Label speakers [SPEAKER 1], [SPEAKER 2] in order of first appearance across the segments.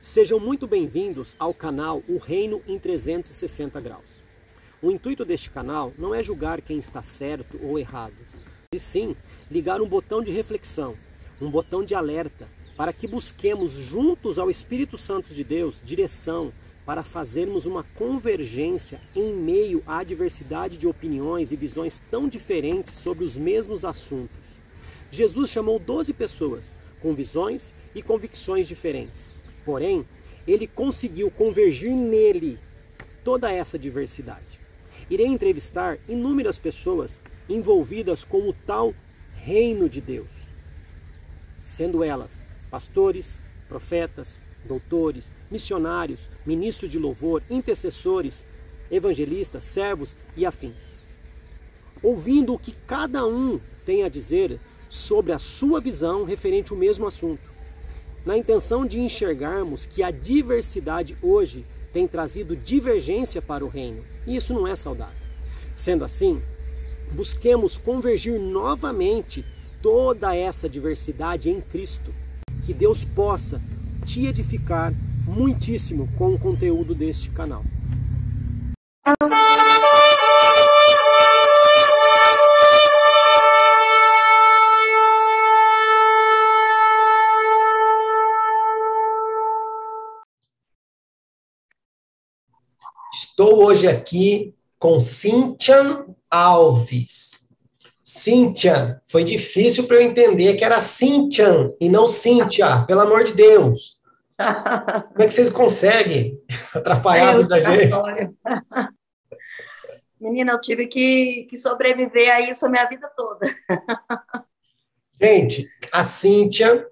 [SPEAKER 1] Sejam muito bem-vindos ao canal O Reino em 360 Graus. O intuito deste canal não é julgar quem está certo ou errado, e sim ligar um botão de reflexão, um botão de alerta, para que busquemos juntos ao Espírito Santo de Deus direção para fazermos uma convergência em meio à diversidade de opiniões e visões tão diferentes sobre os mesmos assuntos. Jesus chamou 12 pessoas com visões e convicções diferentes Porém, ele conseguiu convergir nele toda essa diversidade. Irei entrevistar inúmeras pessoas envolvidas com o tal reino de Deus, sendo elas pastores, profetas, doutores, missionários, ministros de louvor, intercessores, evangelistas, servos e afins. Ouvindo o que cada um tem a dizer sobre a sua visão referente ao mesmo assunto na intenção de enxergarmos que a diversidade hoje tem trazido divergência para o reino, e isso não é saudável. Sendo assim, busquemos convergir novamente toda essa diversidade em Cristo. Que Deus possa te edificar muitíssimo com o conteúdo deste canal. Estou hoje aqui com Cíntia Alves. Cíntia, foi difícil para eu entender que era Cíntia e não Cíntia, pelo amor de Deus. Como é que vocês conseguem atrapalhar a vida da gente?
[SPEAKER 2] Menina, eu tive que, que sobreviver a isso a minha vida toda.
[SPEAKER 1] Gente, a Cíntia,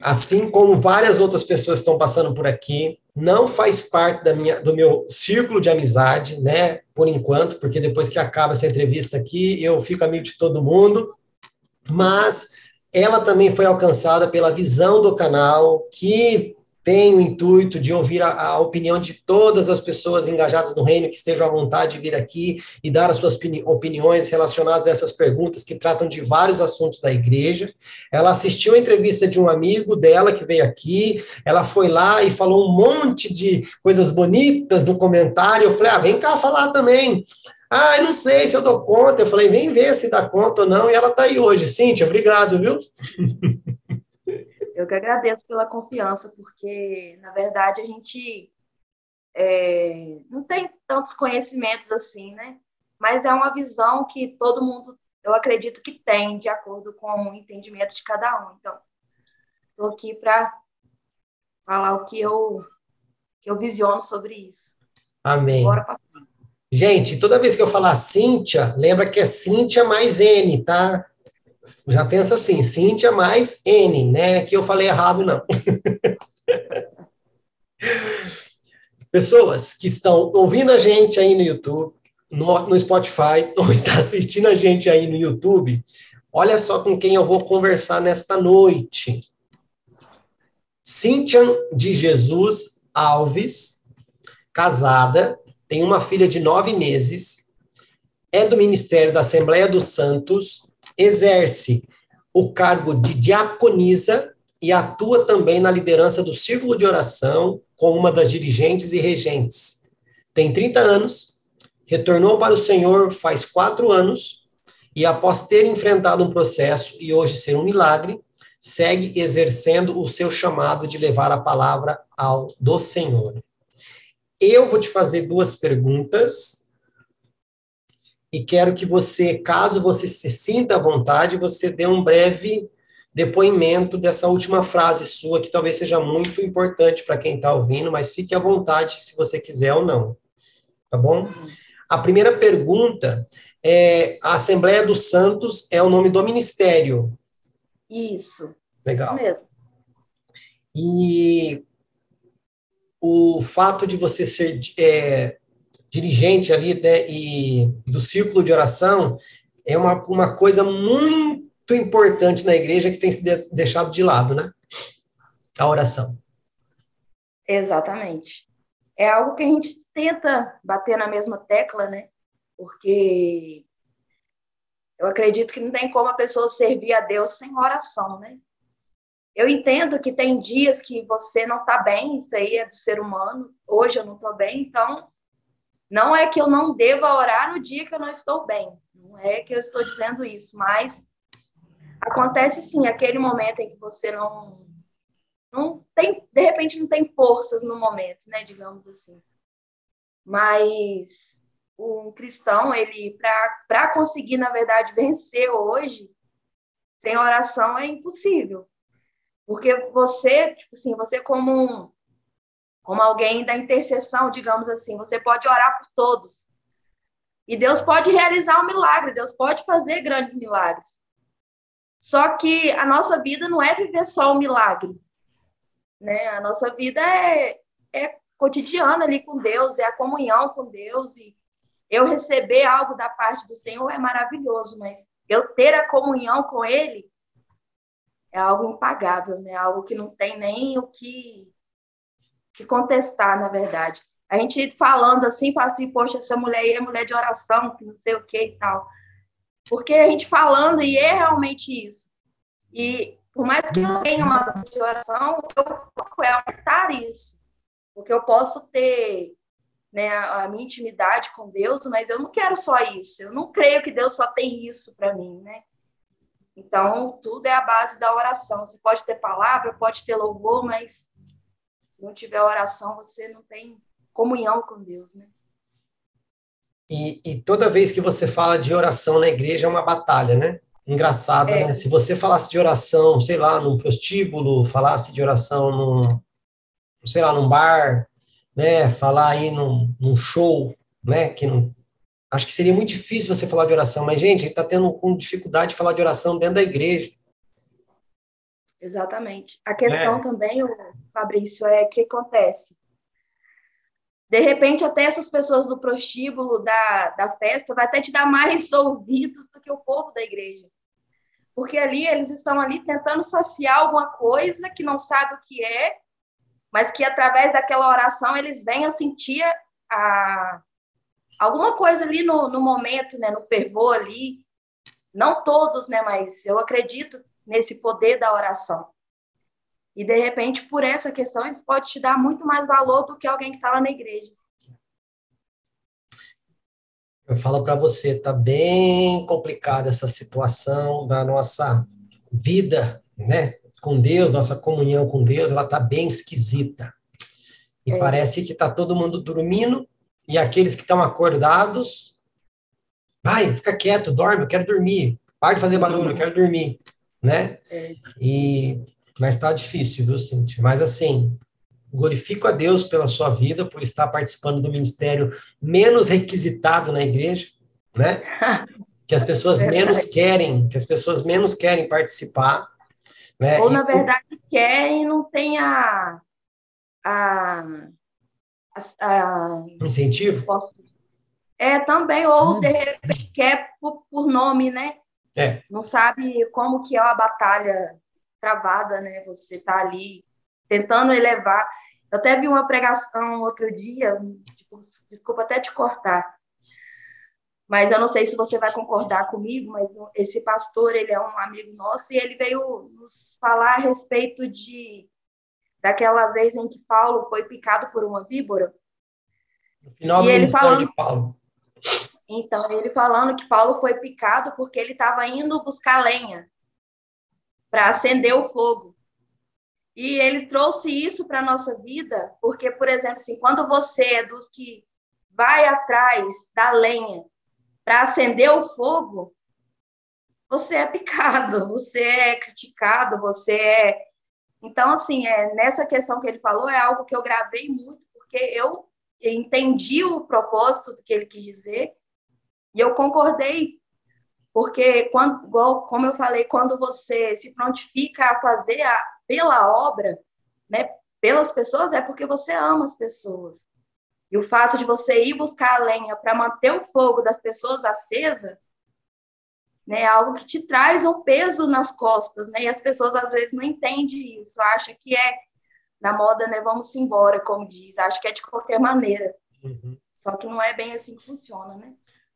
[SPEAKER 1] assim como várias outras pessoas que estão passando por aqui, não faz parte da minha, do meu círculo de amizade, né? Por enquanto, porque depois que acaba essa entrevista aqui, eu fico amigo de todo mundo. Mas ela também foi alcançada pela visão do canal, que tem o intuito de ouvir a, a, opinião de todas as pessoas engajadas no reino que estejam à vontade de vir aqui e dar as suas opiniões relacionadas a essas perguntas que tratam de vários assuntos da igreja. Ela assistiu a entrevista de um amigo dela que veio aqui, ela foi lá e falou um monte de coisas bonitas no comentário. Eu falei, ah, vem cá falar também. Ah, eu não sei se eu dou conta. Eu falei, vem ver se dá conta ou não. E ela está aí hoje. Cíntia, obrigado, viu?
[SPEAKER 2] Eu que agradeço pela confiança, porque, na verdade, a gente é, não tem tantos conhecimentos assim, né? Mas é uma visão que todo mundo, eu acredito que tem, de acordo com o entendimento de cada um. Então, estou aqui para falar o que eu, que eu visiono sobre isso.
[SPEAKER 1] Amém. Gente, toda vez que eu falar Cíntia, lembra que é Cíntia mais N, tá? Já pensa assim, Cíntia mais N, né? Que eu falei errado, não. Pessoas que estão ouvindo a gente aí no YouTube, no, no Spotify, ou está assistindo a gente aí no YouTube, olha só com quem eu vou conversar nesta noite. Cíntia de Jesus Alves, casada, tem uma filha de nove meses, é do Ministério da Assembleia dos Santos, exerce o cargo de diaconisa e atua também na liderança do Círculo de Oração como uma das dirigentes e regentes. Tem 30 anos, retornou para o Senhor faz quatro anos e, após ter enfrentado um processo e hoje ser um milagre, segue exercendo o seu chamado de levar a palavra ao do Senhor. Eu vou te fazer duas perguntas e quero que você, caso você se sinta à vontade, você dê um breve depoimento dessa última frase sua, que talvez seja muito importante para quem está ouvindo, mas fique à vontade se você quiser ou não. Tá bom? A primeira pergunta é: a Assembleia dos Santos é o nome do ministério?
[SPEAKER 2] Isso.
[SPEAKER 1] Legal.
[SPEAKER 2] Isso mesmo.
[SPEAKER 1] E o fato de você ser é, dirigente ali né, e do círculo de oração é uma, uma coisa muito importante na igreja que tem se deixado de lado, né? A oração.
[SPEAKER 2] Exatamente. É algo que a gente tenta bater na mesma tecla, né? Porque eu acredito que não tem como a pessoa servir a Deus sem oração, né? eu entendo que tem dias que você não está bem, isso aí é do ser humano. Hoje eu não estou bem, então não é que eu não deva orar no dia que eu não estou bem. Não é que eu estou dizendo isso, mas acontece sim aquele momento em que você não não tem, de repente não tem forças no momento, né, digamos assim. Mas um cristão, ele para conseguir na verdade vencer hoje, sem oração é impossível. Porque você, tipo assim, você como um, como alguém da intercessão, digamos assim, você pode orar por todos. E Deus pode realizar um milagre, Deus pode fazer grandes milagres. Só que a nossa vida não é viver só o milagre. Né? A nossa vida é, é cotidiana ali com Deus, é a comunhão com Deus. E eu receber algo da parte do Senhor é maravilhoso, mas eu ter a comunhão com Ele é algo impagável, né? Algo que não tem nem o que, que contestar, na verdade. A gente falando assim, fala assim, poxa, essa mulher aí é mulher de oração, que não sei o que e tal. Porque a gente falando, e é realmente isso. E por mais que eu tenha uma de oração, o eu foco é aumentar isso. Porque eu posso ter né, a minha intimidade com Deus, mas eu não quero só isso. Eu não creio que Deus só tem isso para mim, né? Então, tudo é a base da oração. Você pode ter palavra, pode ter louvor, mas se não tiver oração, você não tem comunhão com Deus, né?
[SPEAKER 1] E, e toda vez que você fala de oração na igreja é uma batalha, né? Engraçado, é. né? Se você falasse de oração, sei lá, num prostíbulo, falasse de oração num, sei lá, num bar, né? Falar aí num, num show, né? Que não, Acho que seria muito difícil você falar de oração, mas, gente está tendo com dificuldade de falar de oração dentro da igreja.
[SPEAKER 2] Exatamente. A questão é. também, Fabrício, é que acontece. De repente, até essas pessoas do prostíbulo, da, da festa, vai até te dar mais ouvidos do que o povo da igreja. Porque ali, eles estão ali tentando saciar alguma coisa que não sabe o que é, mas que através daquela oração eles venham sentir a, alguma coisa ali no, no momento, né, no fervor ali, não todos, né, mas eu acredito nesse poder da oração. E de repente, por essa questão, isso pode te dar muito mais valor do que alguém que está lá na igreja.
[SPEAKER 1] Eu falo para você, tá bem complicada essa situação da nossa vida, né, com Deus, nossa comunhão com Deus, ela tá bem esquisita. E é. parece que tá todo mundo dormindo e aqueles que estão acordados, vai, fica quieto, dorme, eu quero dormir, para de fazer barulho, eu quero dormir, né? É. E, mas está difícil, viu, Cintia? Mas assim, glorifico a Deus pela sua vida, por estar participando do ministério menos requisitado na igreja, né? Que as pessoas é menos querem, que as pessoas menos querem participar, né?
[SPEAKER 2] Ou, na verdade, querem e não tem a, a
[SPEAKER 1] incentivo?
[SPEAKER 2] É, também, ou de repente quer por, por nome, né?
[SPEAKER 1] É.
[SPEAKER 2] Não sabe como que é uma batalha travada, né? Você tá ali tentando elevar. Eu até vi uma pregação outro dia, tipo, desculpa até te cortar, mas eu não sei se você vai concordar comigo, mas esse pastor, ele é um amigo nosso e ele veio nos falar a respeito de daquela vez em que Paulo foi picado por uma víbora.
[SPEAKER 1] No final do e ministério falando, de Paulo.
[SPEAKER 2] Então, ele falando que Paulo foi picado porque ele estava indo buscar lenha para acender o fogo. E ele trouxe isso para a nossa vida, porque, por exemplo, assim, quando você é dos que vai atrás da lenha para acender o fogo, você é picado, você é criticado, você é então, assim, é, nessa questão que ele falou, é algo que eu gravei muito, porque eu entendi o propósito do que ele quis dizer e eu concordei. Porque, quando, igual, como eu falei, quando você se prontifica a fazer a, pela obra, né, pelas pessoas, é porque você ama as pessoas. E o fato de você ir buscar a lenha para manter o fogo das pessoas acesa né? Algo que te traz um peso nas costas, né? E as pessoas às vezes não entendem isso, acha que é na moda, né? Vamos embora, como diz, acho que é de qualquer maneira. Uhum. Só que não é bem assim que funciona, né?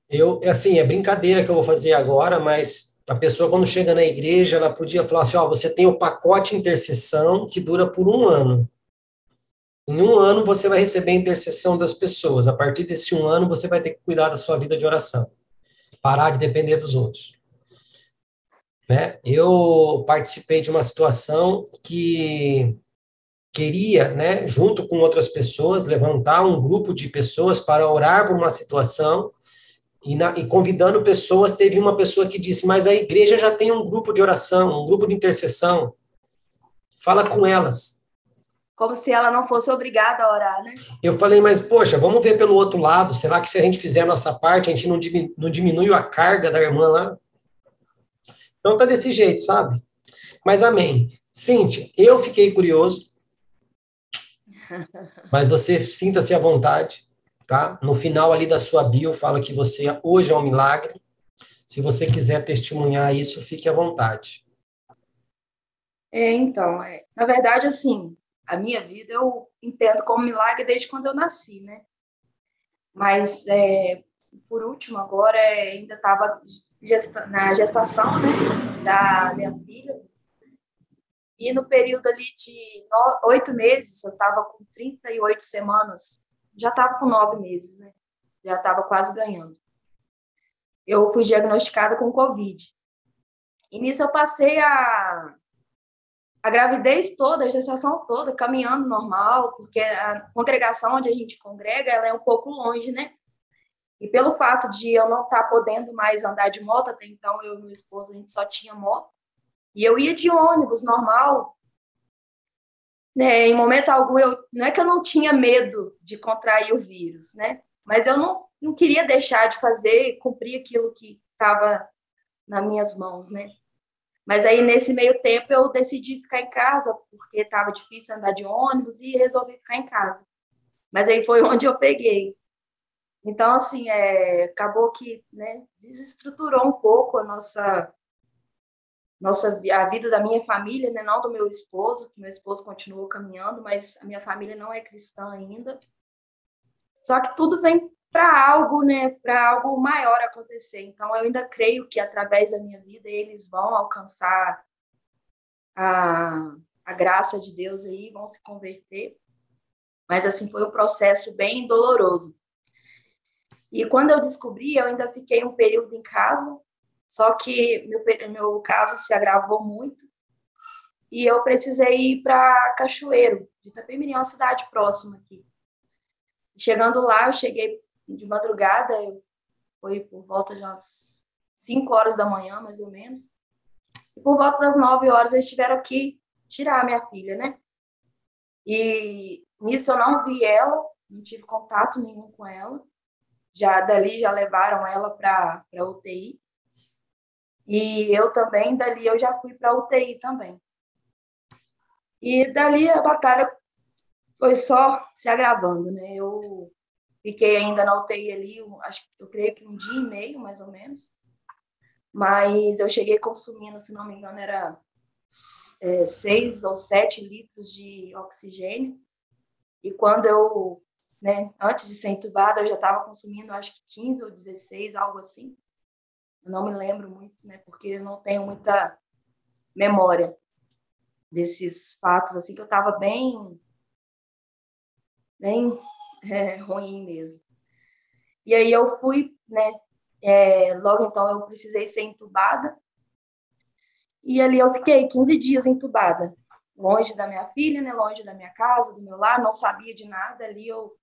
[SPEAKER 1] Eu, assim, é brincadeira que eu vou fazer agora, mas a pessoa, quando chega na igreja, ela podia falar assim: ó, você tem o pacote intercessão que dura por um ano. Em um ano você vai receber a intercessão das pessoas. A partir desse um ano você vai ter que cuidar da sua vida de oração. Parar de depender dos outros. Né? Eu participei de uma situação que queria, né, junto com outras pessoas, levantar um grupo de pessoas para orar por uma situação e, na, e, convidando pessoas, teve uma pessoa que disse, mas a igreja já tem um grupo de oração, um grupo de intercessão. Fala com elas.
[SPEAKER 2] Como se ela não fosse obrigada a orar, né?
[SPEAKER 1] Eu falei, mas poxa, vamos ver pelo outro lado. Será que se a gente fizer a nossa parte, a gente não diminui, não diminui a carga da irmã lá? Então tá desse jeito, sabe? Mas amém. Cíntia, eu fiquei curioso. Mas você sinta-se à vontade, tá? No final ali da sua bio fala que você hoje é um milagre. Se você quiser testemunhar isso, fique à vontade.
[SPEAKER 2] É, então, é, na verdade, assim, a minha vida eu entendo como milagre desde quando eu nasci, né? Mas, é, por último, agora é, ainda estava gesta na gestação, né, da minha filha. E no período ali de oito meses, eu estava com 38 semanas, já estava com nove meses, né? Já estava quase ganhando. Eu fui diagnosticada com Covid. E nisso eu passei a, a gravidez toda, a gestação toda, caminhando normal, porque a congregação onde a gente congrega, ela é um pouco longe, né? E pelo fato de eu não estar tá podendo mais andar de moto, até então eu e meu esposo, a gente só tinha moto, e eu ia de ônibus normal, né, em momento algum, eu, não é que eu não tinha medo de contrair o vírus, né? Mas eu não, não queria deixar de fazer, cumprir aquilo que estava nas minhas mãos, né? Mas aí, nesse meio tempo, eu decidi ficar em casa, porque estava difícil andar de ônibus, e resolvi ficar em casa. Mas aí foi onde eu peguei. Então, assim, é, acabou que né, desestruturou um pouco a nossa, nossa a vida da minha família, né, não do meu esposo, que meu esposo continuou caminhando, mas a minha família não é cristã ainda. Só que tudo vem para algo, né, para algo maior acontecer. Então, eu ainda creio que através da minha vida eles vão alcançar a, a graça de Deus aí, vão se converter. Mas assim foi um processo bem doloroso. E quando eu descobri, eu ainda fiquei um período em casa, só que meu, meu caso se agravou muito e eu precisei ir para Cachoeiro, de Itapemirim, uma cidade próxima aqui. Chegando lá, eu cheguei de madrugada, foi por volta de umas 5 horas da manhã, mais ou menos. E por volta das 9 horas, eles tiveram que tirar a minha filha, né? E nisso eu não vi ela, não tive contato nenhum com ela já dali já levaram ela para UTI. E eu também, dali eu já fui para a UTI também. E dali a batalha foi só se agravando, né? Eu fiquei ainda na UTI ali, acho eu creio que um dia e meio, mais ou menos. Mas eu cheguei consumindo, se não me engano, era é, seis ou sete litros de oxigênio. E quando eu né? Antes de ser entubada, eu já estava consumindo, acho que 15 ou 16, algo assim. Eu não me lembro muito, né? Porque eu não tenho muita memória desses fatos, assim, que eu estava bem, bem é, ruim mesmo. E aí eu fui, né? É, logo então eu precisei ser entubada. E ali eu fiquei 15 dias entubada, longe da minha filha, né, longe da minha casa, do meu lar, não sabia de nada. Ali eu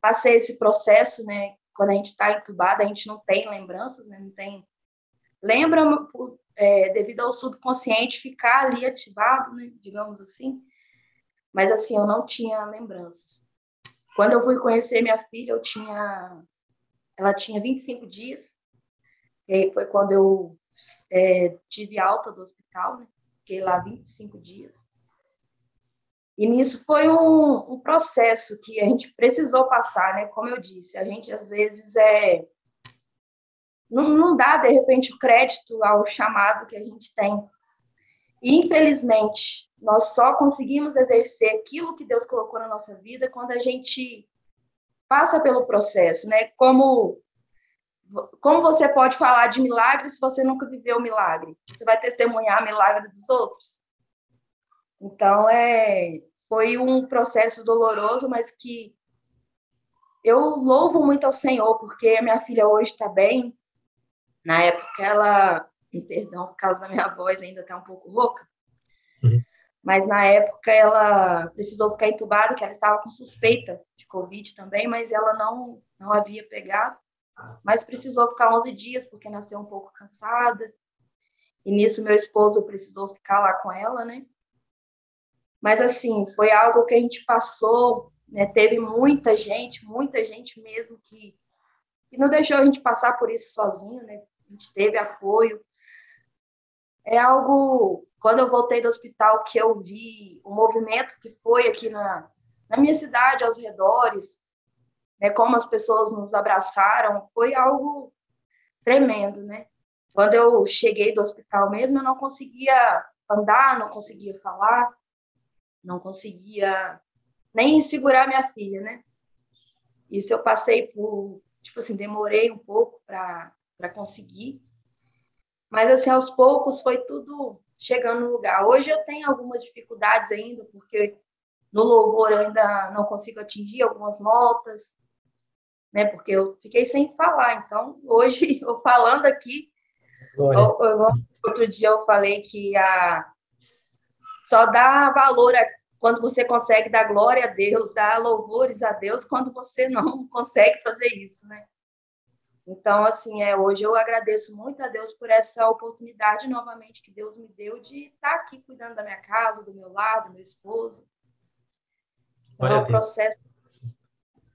[SPEAKER 2] passei esse processo, né? Quando a gente está entubada, a gente não tem lembranças, né? Não tem. Lembra é, devido ao subconsciente ficar ali ativado, né? Digamos assim. Mas assim, eu não tinha lembranças. Quando eu fui conhecer minha filha, eu tinha. Ela tinha 25 dias. E aí foi quando eu é, tive alta do hospital, né? Fiquei lá 25 dias. E nisso foi um, um, processo que a gente precisou passar, né? Como eu disse, a gente às vezes é não, não dá de repente o crédito ao chamado que a gente tem. E infelizmente, nós só conseguimos exercer aquilo que Deus colocou na nossa vida quando a gente passa pelo processo, né? Como como você pode falar de milagre se você nunca viveu milagre? Você vai testemunhar milagre dos outros? Então, é, foi um processo doloroso, mas que eu louvo muito ao Senhor, porque a minha filha hoje está bem. Na época, ela, perdão, por causa da minha voz, ainda está um pouco rouca. Uhum. Mas na época ela precisou ficar entubada, que ela estava com suspeita de Covid também, mas ela não, não havia pegado. Mas precisou ficar 11 dias, porque nasceu um pouco cansada. E nisso meu esposo precisou ficar lá com ela, né? Mas assim, foi algo que a gente passou, né? Teve muita gente, muita gente mesmo que, que não deixou a gente passar por isso sozinho, né? A gente teve apoio. É algo, quando eu voltei do hospital, que eu vi o movimento que foi aqui na, na minha cidade, aos redores, né, como as pessoas nos abraçaram, foi algo tremendo, né? Quando eu cheguei do hospital mesmo, eu não conseguia andar, não conseguia falar, não conseguia nem segurar minha filha, né? Isso eu passei por, tipo assim, demorei um pouco para conseguir, mas assim, aos poucos foi tudo chegando no lugar. Hoje eu tenho algumas dificuldades ainda, porque no louvor eu ainda não consigo atingir algumas notas, né? Porque eu fiquei sem falar. Então, hoje, eu falando aqui, eu, eu, outro dia eu falei que a, só dá valor a, quando você consegue dar glória a Deus, dar louvores a Deus, quando você não consegue fazer isso, né? Então, assim, é, hoje eu agradeço muito a Deus por essa oportunidade novamente que Deus me deu de estar aqui cuidando da minha casa, do meu lado, do meu esposo. Então, é um processo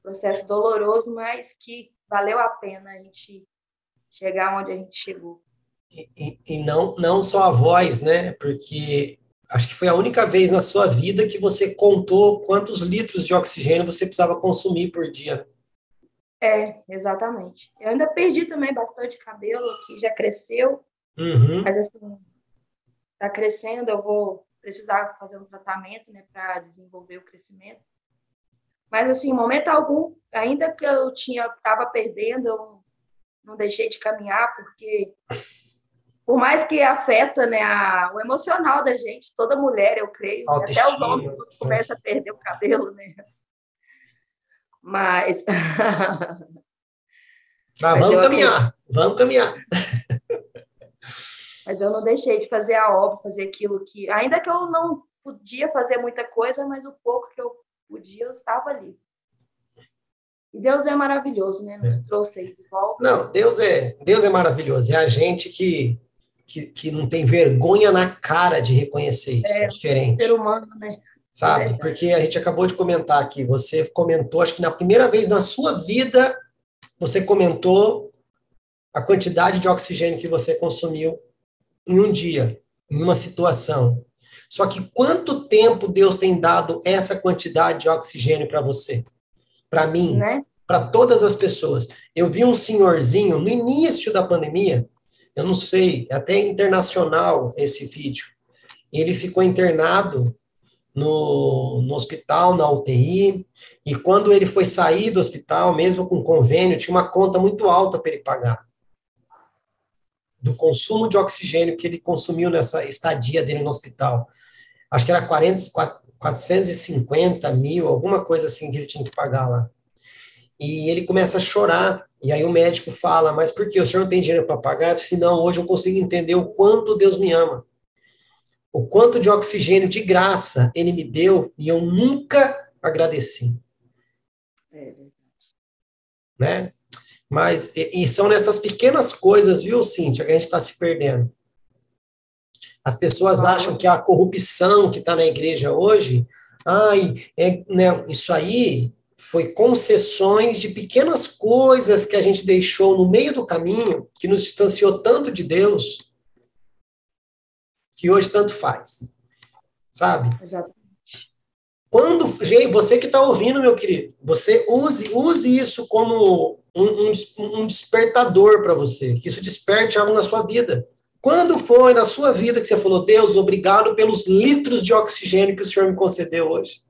[SPEAKER 2] processo doloroso, mas que valeu a pena a gente chegar onde a gente chegou.
[SPEAKER 1] E, e, e, não, não só a voz, né? Porque acho que foi a única vez na sua vida que você contou quantos litros de oxigênio você precisava consumir por dia.
[SPEAKER 2] É, exatamente. Eu ainda perdi também bastante cabelo, que já cresceu, uhum. mas assim, tá crescendo, eu vou precisar fazer um tratamento, né, para desenvolver o crescimento. Mas, assim, momento algum, ainda que eu tinha estava perdendo, eu não deixei de caminhar, porque por mais que afeta né, a, o emocional da gente, toda mulher, eu creio, até os homens começam a perder o cabelo, né? Mas.
[SPEAKER 1] Mas, vamos caminhar, vamos caminhar.
[SPEAKER 2] Mas eu não deixei de fazer a obra, fazer aquilo que. Ainda que eu não podia fazer muita coisa, mas o pouco que eu podia, eu estava ali. E Deus é maravilhoso, né? Nos é. trouxe aí de volta.
[SPEAKER 1] Não, Deus é, Deus é maravilhoso. É a gente que, que, que não tem vergonha na cara de reconhecer isso. É, é diferente.
[SPEAKER 2] Ser humano, né?
[SPEAKER 1] Sabe? É Porque a gente acabou de comentar aqui. Você comentou, acho que na primeira vez na sua vida, você comentou a quantidade de oxigênio que você consumiu em um dia, em uma situação. Só que quanto tempo Deus tem dado essa quantidade de oxigênio para você? Para mim, né? para todas as pessoas. Eu vi um senhorzinho no início da pandemia, eu não sei, até internacional esse vídeo. Ele ficou internado no, no hospital, na UTI, e quando ele foi sair do hospital, mesmo com convênio, tinha uma conta muito alta para ele pagar do consumo de oxigênio que ele consumiu nessa estadia dele no hospital. Acho que era 40, 450 mil, alguma coisa assim que ele tinha que pagar lá. E ele começa a chorar, e aí o médico fala, mas por que? O senhor não tem dinheiro para pagar? Disse, não, hoje eu consigo entender o quanto Deus me ama. O quanto de oxigênio de graça ele me deu, e eu nunca agradeci. É. Né? Mas, e, e são nessas pequenas coisas, viu, Cíntia, que a gente está se perdendo. As pessoas acham que a corrupção que está na igreja hoje, ai, é, né, isso aí foi concessões de pequenas coisas que a gente deixou no meio do caminho, que nos distanciou tanto de Deus, que hoje tanto faz. Sabe? Exatamente. Quando, você que está ouvindo, meu querido, você use, use isso como um, um, um despertador para você, que isso desperte algo na sua vida. Quando foi na sua vida que você falou, Deus, obrigado pelos litros de oxigênio que o Senhor me concedeu hoje?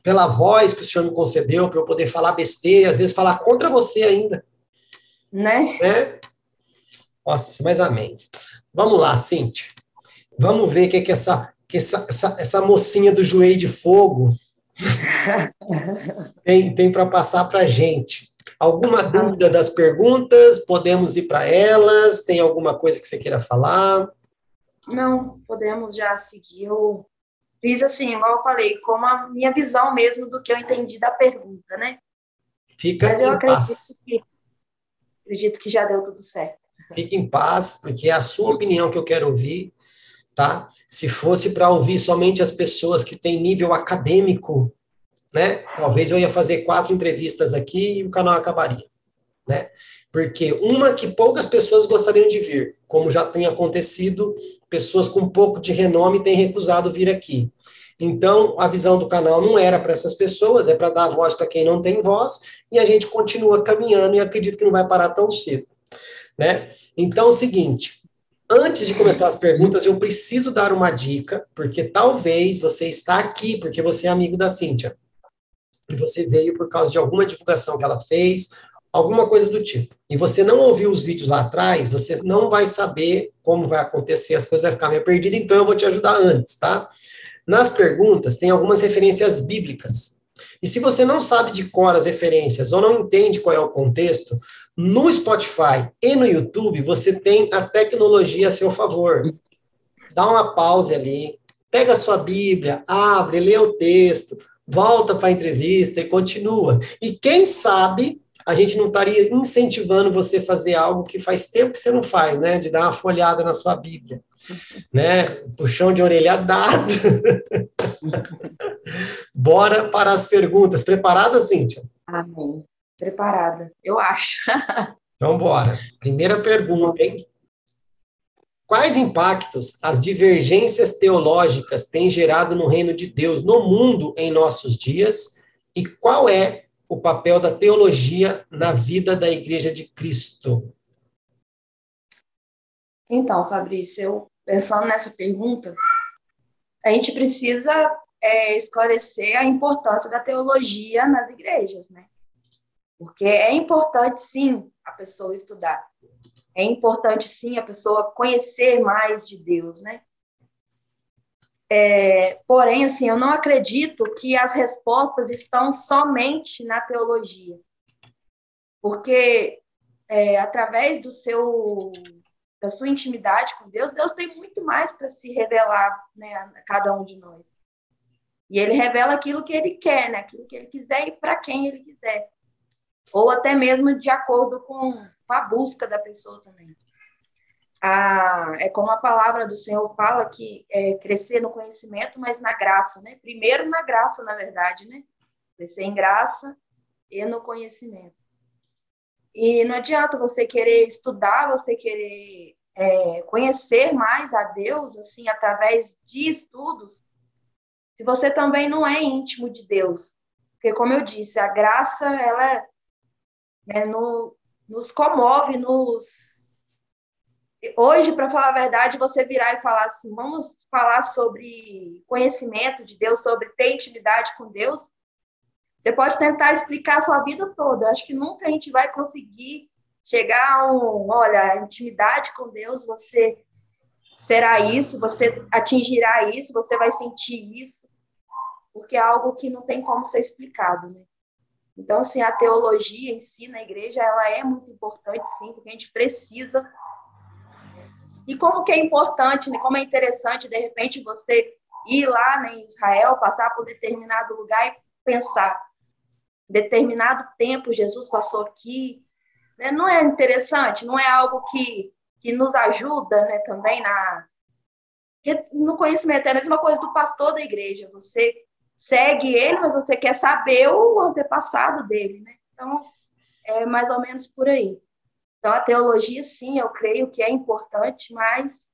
[SPEAKER 1] pela voz que o Senhor me concedeu, para eu poder falar besteira, às vezes falar contra você ainda.
[SPEAKER 2] Né?
[SPEAKER 1] Né? Nossa, mas amém. Vamos lá, Cíntia. Vamos ver o que, é que, essa, que essa, essa, essa mocinha do joelho de fogo tem, tem para passar para a gente. Alguma dúvida das perguntas? Podemos ir para elas? Tem alguma coisa que você queira falar?
[SPEAKER 2] Não, podemos já seguir. Eu fiz assim, igual eu falei, como a minha visão mesmo do que eu entendi da pergunta, né?
[SPEAKER 1] Fica Mas eu acredito
[SPEAKER 2] que acredito que já deu tudo certo.
[SPEAKER 1] Fique em paz, porque é a sua opinião que eu quero ouvir, tá? Se fosse para ouvir somente as pessoas que têm nível acadêmico, né? Talvez eu ia fazer quatro entrevistas aqui e o canal acabaria, né? Porque uma que poucas pessoas gostariam de vir, como já tem acontecido, pessoas com pouco de renome têm recusado vir aqui. Então, a visão do canal não era para essas pessoas, é para dar voz para quem não tem voz, e a gente continua caminhando e acredito que não vai parar tão cedo. Né? Então, é o seguinte, antes de começar as perguntas, eu preciso dar uma dica, porque talvez você está aqui porque você é amigo da Cíntia. E você veio por causa de alguma divulgação que ela fez, alguma coisa do tipo. E você não ouviu os vídeos lá atrás, você não vai saber como vai acontecer, as coisas vão ficar meio perdidas, então eu vou te ajudar antes, tá? Nas perguntas, tem algumas referências bíblicas. E se você não sabe de cor as referências ou não entende qual é o contexto, no Spotify e no YouTube você tem a tecnologia a seu favor. Dá uma pausa ali, pega a sua Bíblia, abre, lê o texto, volta para a entrevista e continua. E quem sabe a gente não estaria incentivando você a fazer algo que faz tempo que você não faz, né? De dar uma folhada na sua Bíblia né? Puxão de orelha dado. Bora para as perguntas. Preparada, Cíntia?
[SPEAKER 2] Amém. Preparada, eu acho.
[SPEAKER 1] então, bora. Primeira pergunta, hein? Quais impactos as divergências teológicas têm gerado no reino de Deus, no mundo em nossos dias? E qual é o papel da teologia na vida da Igreja de Cristo?
[SPEAKER 2] Então, Fabrício, eu pensando nessa pergunta, a gente precisa é, esclarecer a importância da teologia nas igrejas, né? Porque é importante, sim, a pessoa estudar. É importante, sim, a pessoa conhecer mais de Deus, né? É, porém, assim, eu não acredito que as respostas estão somente na teologia. Porque é, através do seu da sua intimidade com Deus, Deus tem muito mais para se revelar né, a cada um de nós. E ele revela aquilo que ele quer, né? aquilo que ele quiser e para quem ele quiser. Ou até mesmo de acordo com a busca da pessoa também. Ah, é como a palavra do Senhor fala que é crescer no conhecimento, mas na graça, né? Primeiro na graça, na verdade, né? Crescer em graça e no conhecimento. E não adianta você querer estudar, você querer é, conhecer mais a Deus, assim, através de estudos, se você também não é íntimo de Deus. Porque, como eu disse, a graça, ela né, no, nos comove, nos. Hoje, para falar a verdade, você virar e falar assim, vamos falar sobre conhecimento de Deus, sobre ter intimidade com Deus, você pode tentar explicar a sua vida toda. Acho que nunca a gente vai conseguir chegar a um, olha, a intimidade com Deus, você será isso, você atingirá isso, você vai sentir isso, porque é algo que não tem como ser explicado, né? Então, assim, a teologia em si na igreja, ela é muito importante, sim, porque a gente precisa. E como que é importante, né? como é interessante, de repente, você ir lá né, em Israel, passar por determinado lugar e pensar, determinado tempo Jesus passou aqui. Né? Não é interessante? Não é algo que, que nos ajuda né, também na, no conhecimento? É a mesma coisa do pastor da igreja. Você segue ele, mas você quer saber o antepassado dele. Né? Então, é mais ou menos por aí. Então, a teologia, sim, eu creio que é importante, mas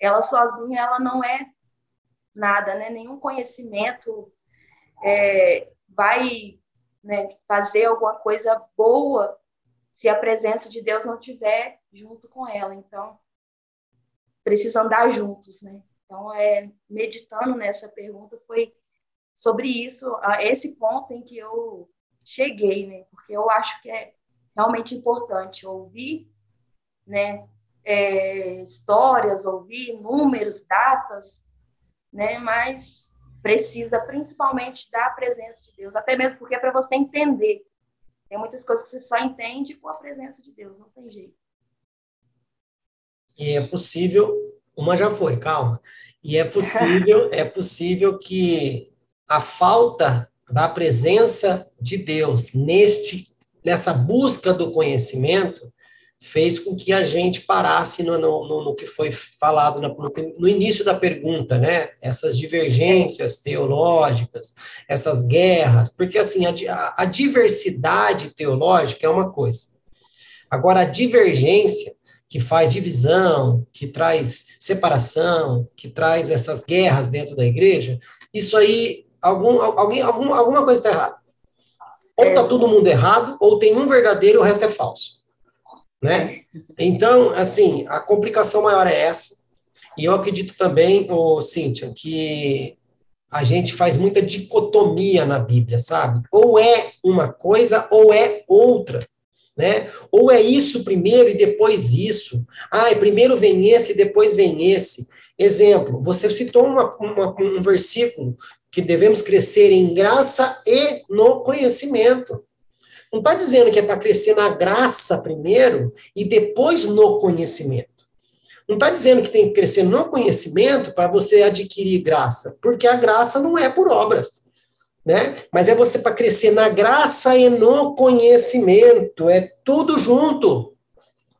[SPEAKER 2] ela sozinha ela não é nada, né? Nenhum conhecimento é, vai né, fazer alguma coisa boa se a presença de Deus não tiver junto com ela. Então, precisa andar juntos, né? Então, é, meditando nessa pergunta, foi sobre isso, a esse ponto em que eu cheguei, né? Porque eu acho que é realmente importante ouvir, né? É, histórias, ouvir números, datas, né? Mas precisa principalmente da presença de Deus, até mesmo porque é para você entender. Tem muitas coisas que você só entende com a presença de Deus, não tem jeito.
[SPEAKER 1] E é possível, uma já foi, calma. E é possível, é possível que a falta da presença de Deus neste nessa busca do conhecimento fez com que a gente parasse no, no, no que foi falado no, no, início da pergunta, né? Essas divergências teológicas, essas guerras, porque assim a, a diversidade teológica é uma coisa. Agora a divergência que faz divisão, que traz separação, que traz essas guerras dentro da igreja, isso aí, algum, alguém, algum, alguma coisa está errada. Ou está todo mundo errado, ou tem um verdadeiro e o resto é falso. Né? Então, assim, a complicação maior é essa. E eu acredito também, ô, Cíntia, que a gente faz muita dicotomia na Bíblia, sabe? Ou é uma coisa ou é outra né? Ou é isso primeiro e depois isso. Ah, primeiro vem esse e depois vem esse. Exemplo, você citou uma, uma, um versículo que devemos crescer em graça e no conhecimento. Não está dizendo que é para crescer na graça primeiro e depois no conhecimento. Não está dizendo que tem que crescer no conhecimento para você adquirir graça, porque a graça não é por obras né? Mas é você para crescer na graça e no conhecimento, é tudo junto.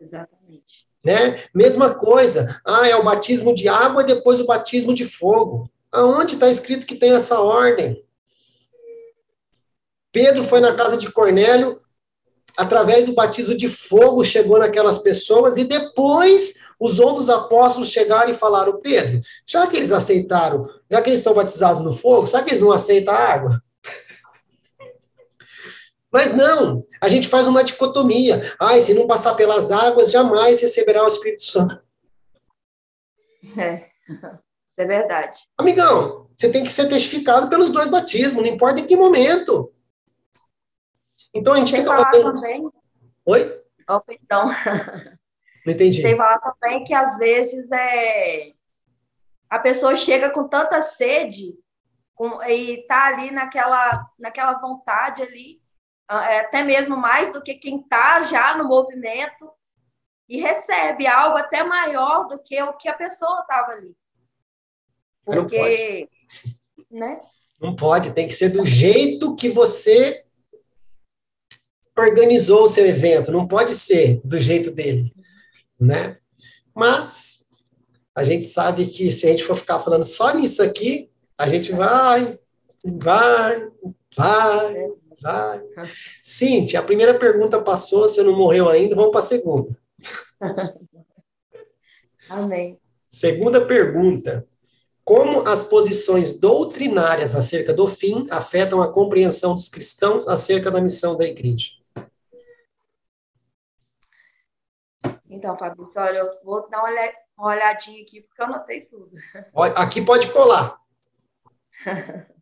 [SPEAKER 2] Exatamente.
[SPEAKER 1] Né? Mesma coisa. Ah, é o batismo de água e depois o batismo de fogo. Aonde está escrito que tem essa ordem? Pedro foi na casa de Cornélio, através do batismo de fogo, chegou naquelas pessoas, e depois os outros apóstolos chegaram e falaram: Pedro, já que eles aceitaram já que eles são batizados no fogo, sabe que eles não aceitam a água? Mas não, a gente faz uma dicotomia. Ai, se não passar pelas águas, jamais receberá o Espírito Santo.
[SPEAKER 2] É, é verdade.
[SPEAKER 1] Amigão, você tem que ser testificado pelos dois batismos, não importa em que momento. Então a gente
[SPEAKER 2] Sem
[SPEAKER 1] fica
[SPEAKER 2] falar também.
[SPEAKER 1] Oi?
[SPEAKER 2] Oh, perdão.
[SPEAKER 1] Não entendi.
[SPEAKER 2] Sem falar também que às vezes é a pessoa chega com tanta sede com, e tá ali naquela, naquela vontade ali, é, até mesmo mais do que quem tá já no movimento e recebe algo até maior do que o que a pessoa estava ali. Porque,
[SPEAKER 1] não né? Não pode, tem que ser do jeito que você organizou o seu evento, não pode ser do jeito dele, né? Mas a gente sabe que se a gente for ficar falando só nisso aqui, a gente vai, vai, vai, vai. Cintia, a primeira pergunta passou, você não morreu ainda, vamos para a segunda.
[SPEAKER 2] Amém.
[SPEAKER 1] Segunda pergunta. Como as posições doutrinárias acerca do fim afetam a compreensão dos cristãos acerca da missão da igreja?
[SPEAKER 2] Então, Fabrício, olha, eu vou dar uma uma olhadinha aqui, porque eu anotei tudo.
[SPEAKER 1] Aqui pode colar.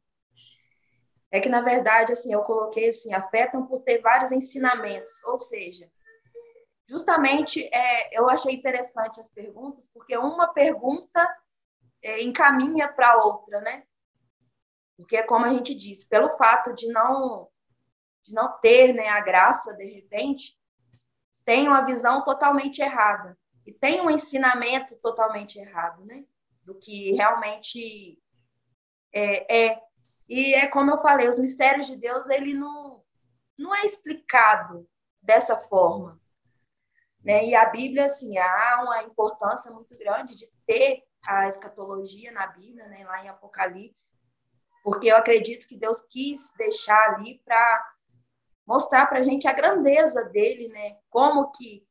[SPEAKER 2] É que, na verdade, assim, eu coloquei assim, afetam por ter vários ensinamentos, ou seja, justamente é, eu achei interessante as perguntas, porque uma pergunta é, encaminha para outra, né? Porque, como a gente disse, pelo fato de não, de não ter né, a graça, de repente, tem uma visão totalmente errada e tem um ensinamento totalmente errado, né? Do que realmente é, é. E é como eu falei, os mistérios de Deus, ele não, não é explicado dessa forma. Né? E a Bíblia, assim, há uma importância muito grande de ter a escatologia na Bíblia, né? lá em Apocalipse, porque eu acredito que Deus quis deixar ali para mostrar para a gente a grandeza dele, né? Como que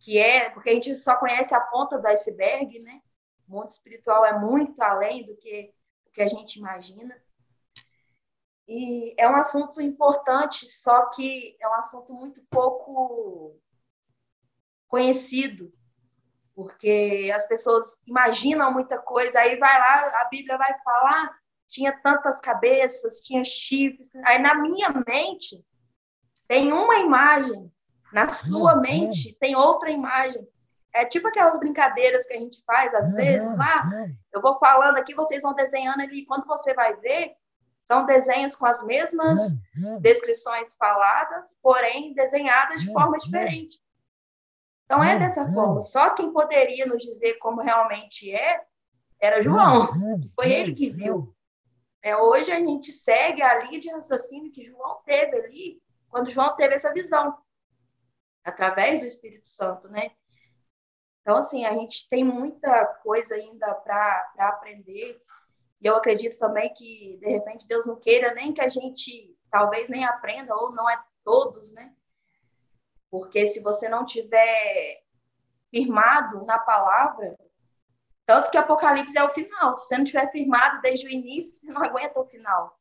[SPEAKER 2] que é, porque a gente só conhece a ponta do iceberg, né? O mundo espiritual é muito além do que, do que a gente imagina. E é um assunto importante, só que é um assunto muito pouco conhecido, porque as pessoas imaginam muita coisa, aí vai lá, a Bíblia vai falar tinha tantas cabeças, tinha chifres. Aí na minha mente tem uma imagem, na sua uhum. mente tem outra imagem. É tipo aquelas brincadeiras que a gente faz às uhum. vezes, ah, eu vou falando aqui, vocês vão desenhando ali, quando você vai ver, são desenhos com as mesmas descrições faladas, porém desenhadas de forma diferente. Então é dessa forma. Só quem poderia nos dizer como realmente é era João. Foi ele que viu. É, hoje a gente segue a linha de raciocínio que João teve ali, quando João teve essa visão, através do Espírito Santo, né? Então, assim, a gente tem muita coisa ainda para aprender. E eu acredito também que, de repente, Deus não queira nem que a gente talvez nem aprenda, ou não é todos, né? Porque se você não tiver firmado na palavra, tanto que Apocalipse é o final. Se você não tiver firmado desde o início, você não aguenta o final.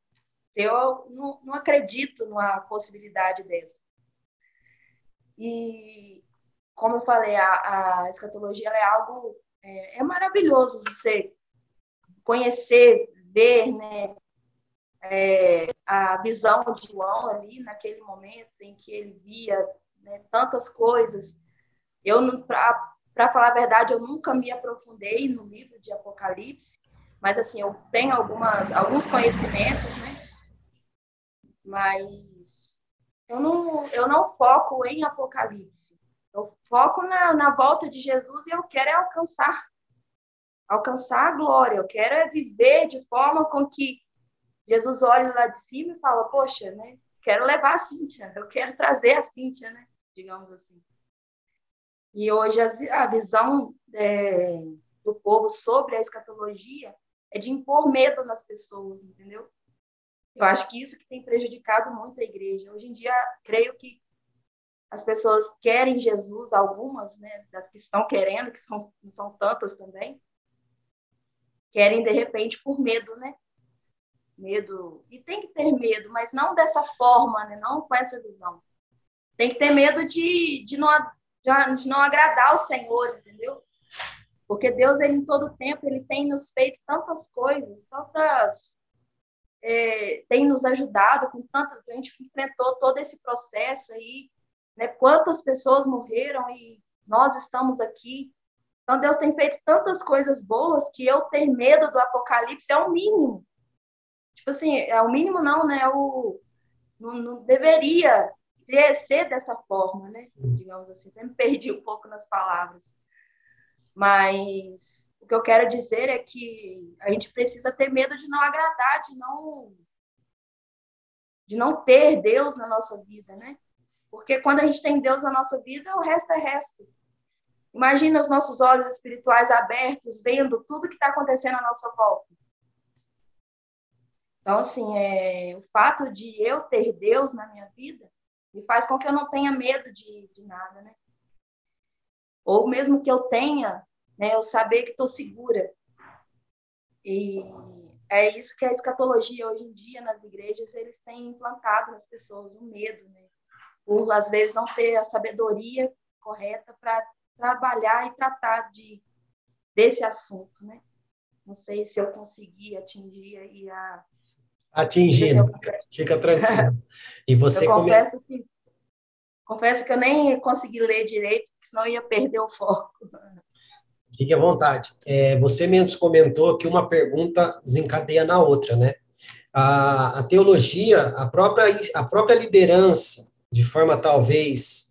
[SPEAKER 2] Eu não, não acredito numa possibilidade dessa. E, como eu falei, a, a escatologia é algo é, é, maravilhoso você conhecer, ver, né, é, a visão de João ali naquele momento em que ele via né, tantas coisas. Eu, para falar a verdade, eu nunca me aprofundei no livro de Apocalipse, mas assim, eu tenho algumas, alguns conhecimentos, né? Mas eu não, eu não foco em Apocalipse. Eu foco na, na volta de Jesus e eu quero é alcançar alcançar a glória. Eu quero é viver de forma com que Jesus olhe lá de cima e fala, poxa, né? Quero levar a Cíntia, eu quero trazer a Cíntia, né? Digamos assim. E hoje a, visão é, do povo sobre a escatologia é de impor medo nas pessoas, entendeu? Eu acho que isso que tem prejudicado muito a igreja. Hoje em dia, creio que as pessoas querem Jesus, algumas, né, das que estão querendo, que são, não são tantas também, querem de repente por medo, né? Medo. E tem que ter medo, mas não dessa forma, né? Não com essa visão. Tem que ter medo de, de não de não agradar o Senhor, entendeu? Porque Deus, ele, em todo tempo, ele tem nos feito tantas coisas, tantas. É, tem nos ajudado com tantas. A gente enfrentou todo esse processo aí, né? Quantas pessoas morreram e nós estamos aqui. Então, Deus tem feito tantas coisas boas que eu ter medo do apocalipse é o mínimo. Tipo assim, é o mínimo, não, né? O, não, não deveria ser dessa forma, né? Digamos assim, até me perdi um pouco nas palavras. Mas o que eu quero dizer é que a gente precisa ter medo de não agradar, de não de não ter Deus na nossa vida, né? Porque quando a gente tem Deus na nossa vida, o resto é resto. Imagina os nossos olhos espirituais abertos, vendo tudo que está acontecendo à nossa volta. Então, assim, é, o fato de eu ter Deus na minha vida e faz com que eu não tenha medo de, de nada, né? Ou mesmo que eu tenha, né, eu saber que estou segura. E é isso que a escatologia hoje em dia nas igrejas eles têm implantado nas pessoas o medo, né? Por às vezes não ter a sabedoria correta para trabalhar e tratar de desse assunto, né? Não sei se eu consegui atingir aí a
[SPEAKER 1] atingindo. Fica tranquilo. E você
[SPEAKER 2] eu confesso, come... que, confesso que eu nem consegui ler direito, senão ia perder o foco.
[SPEAKER 1] Fique à vontade. É, você mesmo comentou que uma pergunta desencadeia na outra, né? A, a teologia, a própria, a própria liderança, de forma talvez,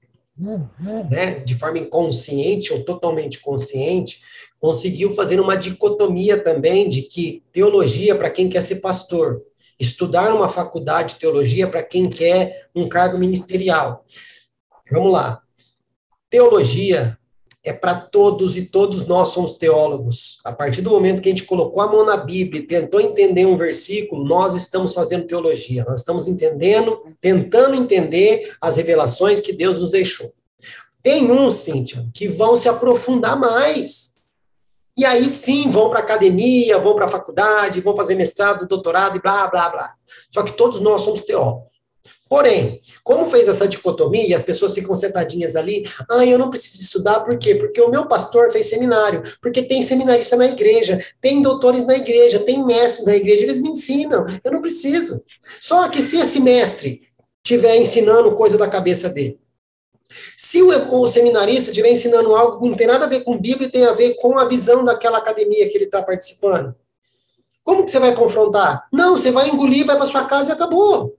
[SPEAKER 1] né, de forma inconsciente ou totalmente consciente, conseguiu fazer uma dicotomia também de que teologia para quem quer ser pastor, estudar uma faculdade de teologia para quem quer um cargo ministerial. Vamos lá. Teologia é para todos e todos nós somos teólogos. A partir do momento que a gente colocou a mão na Bíblia e tentou entender um versículo, nós estamos fazendo teologia. Nós estamos entendendo, tentando entender as revelações que Deus nos deixou. Tem uns, Cíntia, que vão se aprofundar mais. E aí sim vão para academia, vão para a faculdade, vão fazer mestrado, doutorado e blá, blá, blá. Só que todos nós somos teólogos. Porém, como fez essa dicotomia as pessoas ficam sentadinhas ali, ah, eu não preciso estudar, por quê? Porque o meu pastor fez seminário, porque tem seminarista na igreja, tem doutores na igreja, tem mestres na igreja, eles me ensinam, eu não preciso. Só que se esse mestre estiver ensinando coisa da cabeça dele, se o, o seminarista estiver ensinando algo que não tem nada a ver com Bíblia e tem a ver com a visão daquela academia que ele está participando, como que você vai confrontar? Não, você vai engolir, vai para sua casa e acabou.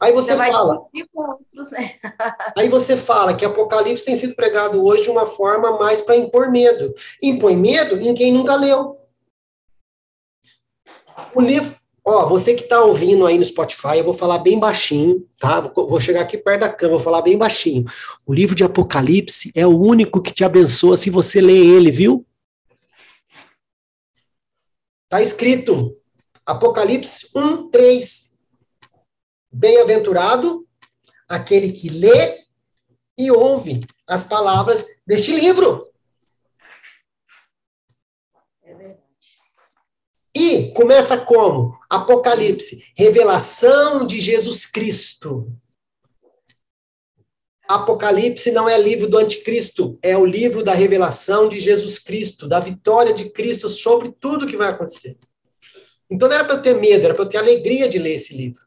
[SPEAKER 1] Aí você, você fala. Né? aí você fala que Apocalipse tem sido pregado hoje de uma forma mais para impor medo. Impõe medo em quem nunca leu. O livro, ó, você que está ouvindo aí no Spotify, eu vou falar bem baixinho, tá? Vou chegar aqui perto da câmera, vou falar bem baixinho. O livro de Apocalipse é o único que te abençoa se você lê ele, viu? Tá escrito Apocalipse 1, 3. Bem-aventurado aquele que lê e ouve as palavras deste livro. É verdade. E começa como? Apocalipse, revelação de Jesus Cristo. Apocalipse não é livro do anticristo, é o livro da revelação de Jesus Cristo, da vitória de Cristo sobre tudo que vai acontecer. Então não era para eu ter medo, era para eu ter alegria de ler esse livro.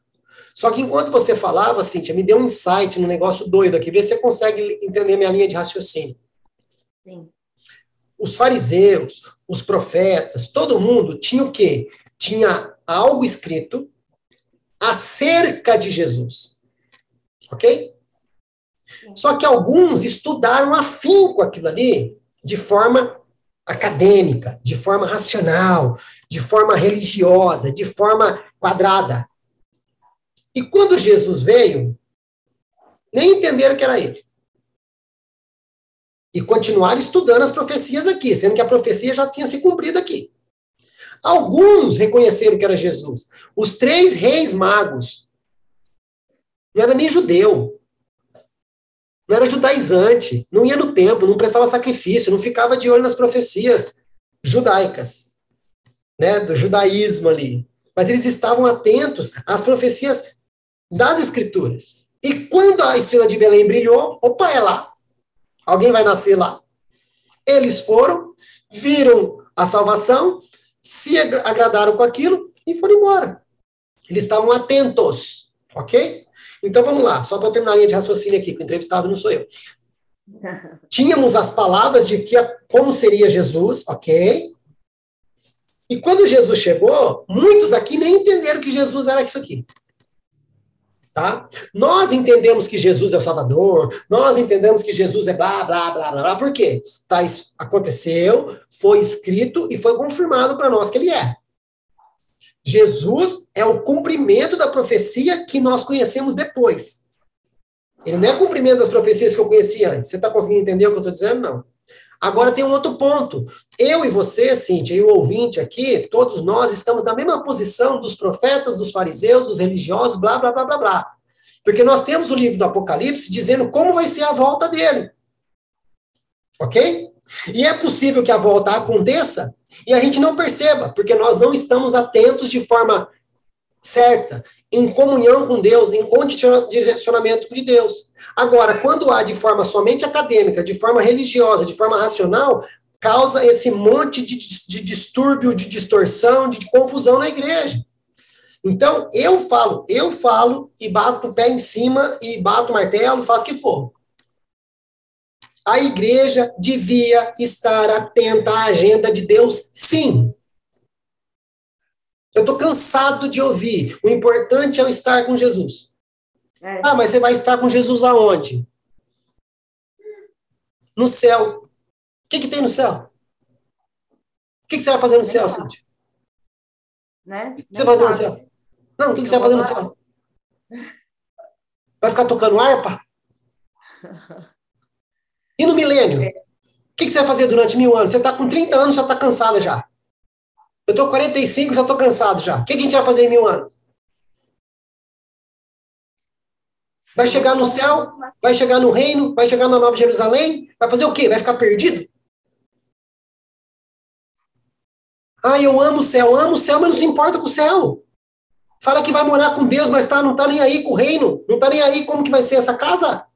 [SPEAKER 1] Só que enquanto você falava, Cíntia, me deu um insight no negócio doido aqui. Vê se você consegue entender minha linha de raciocínio. Sim. Os fariseus, os profetas, todo mundo tinha o quê? Tinha algo escrito acerca de Jesus. Ok? Só que alguns estudaram afinco aquilo ali de forma acadêmica, de forma racional, de forma religiosa, de forma quadrada. E quando Jesus veio, nem entenderam que era ele. E continuaram estudando as profecias aqui, sendo que a profecia já tinha se cumprido aqui. Alguns reconheceram que era Jesus. Os três reis magos. Não era nem judeu. Não era judaizante. Não ia no templo, não prestava sacrifício, não ficava de olho nas profecias judaicas. Né, do judaísmo ali. Mas eles estavam atentos às profecias das Escrituras. E quando a estrela de Belém brilhou, opa, é lá. Alguém vai nascer lá. Eles foram, viram a salvação, se agradaram com aquilo e foram embora. Eles estavam atentos, ok? Então vamos lá, só para terminar a linha de raciocínio aqui, que o entrevistado não sou eu. Tínhamos as palavras de que como seria Jesus, ok? E quando Jesus chegou, muitos aqui nem entenderam que Jesus era isso aqui. Tá? Nós entendemos que Jesus é o Salvador, nós entendemos que Jesus é blá, blá, blá, blá, blá. Por quê? Tá, aconteceu, foi escrito e foi confirmado para nós que ele é. Jesus é o cumprimento da profecia que nós conhecemos depois. Ele não é cumprimento das profecias que eu conheci antes. Você está conseguindo entender o que eu estou dizendo? Não. Agora tem um outro ponto. Eu e você, Cíntia, e o ouvinte aqui, todos nós estamos na mesma posição dos profetas, dos fariseus, dos religiosos, blá, blá, blá, blá, blá. Porque nós temos o livro do Apocalipse dizendo como vai ser a volta dele. Ok? E é possível que a volta aconteça e a gente não perceba, porque nós não estamos atentos de forma certa, em comunhão com Deus, em direcionamento de Deus. Agora, quando há de forma somente acadêmica, de forma religiosa, de forma racional, causa esse monte de, de distúrbio, de distorção, de confusão na igreja. Então, eu falo, eu falo e bato o pé em cima e bato o martelo, faço o que for. A igreja devia estar atenta à agenda de Deus, sim. Eu estou cansado de ouvir. O importante é eu estar com Jesus. É. Ah, mas você vai estar com Jesus aonde? No céu. O que, que tem no céu? O que, que você vai fazer no céu, Cíntia? Né? O que, você vai fazer no céu? Não, o que, que você vai fazer no céu? Vai ficar tocando harpa? E no milênio? O que, que você vai fazer durante mil anos? Você está com 30 anos, já está cansada já. Eu com 45, já estou cansado já. O que, a gente vai fazer em mil anos? Vai chegar no céu, vai chegar no reino, vai chegar na Nova Jerusalém, vai fazer o quê? Vai ficar perdido? Ah, eu amo o céu, amo o céu, mas não se importa com o céu. Fala que vai morar com Deus, mas tá, não está nem aí com o reino. Não está nem aí como que vai ser essa casa.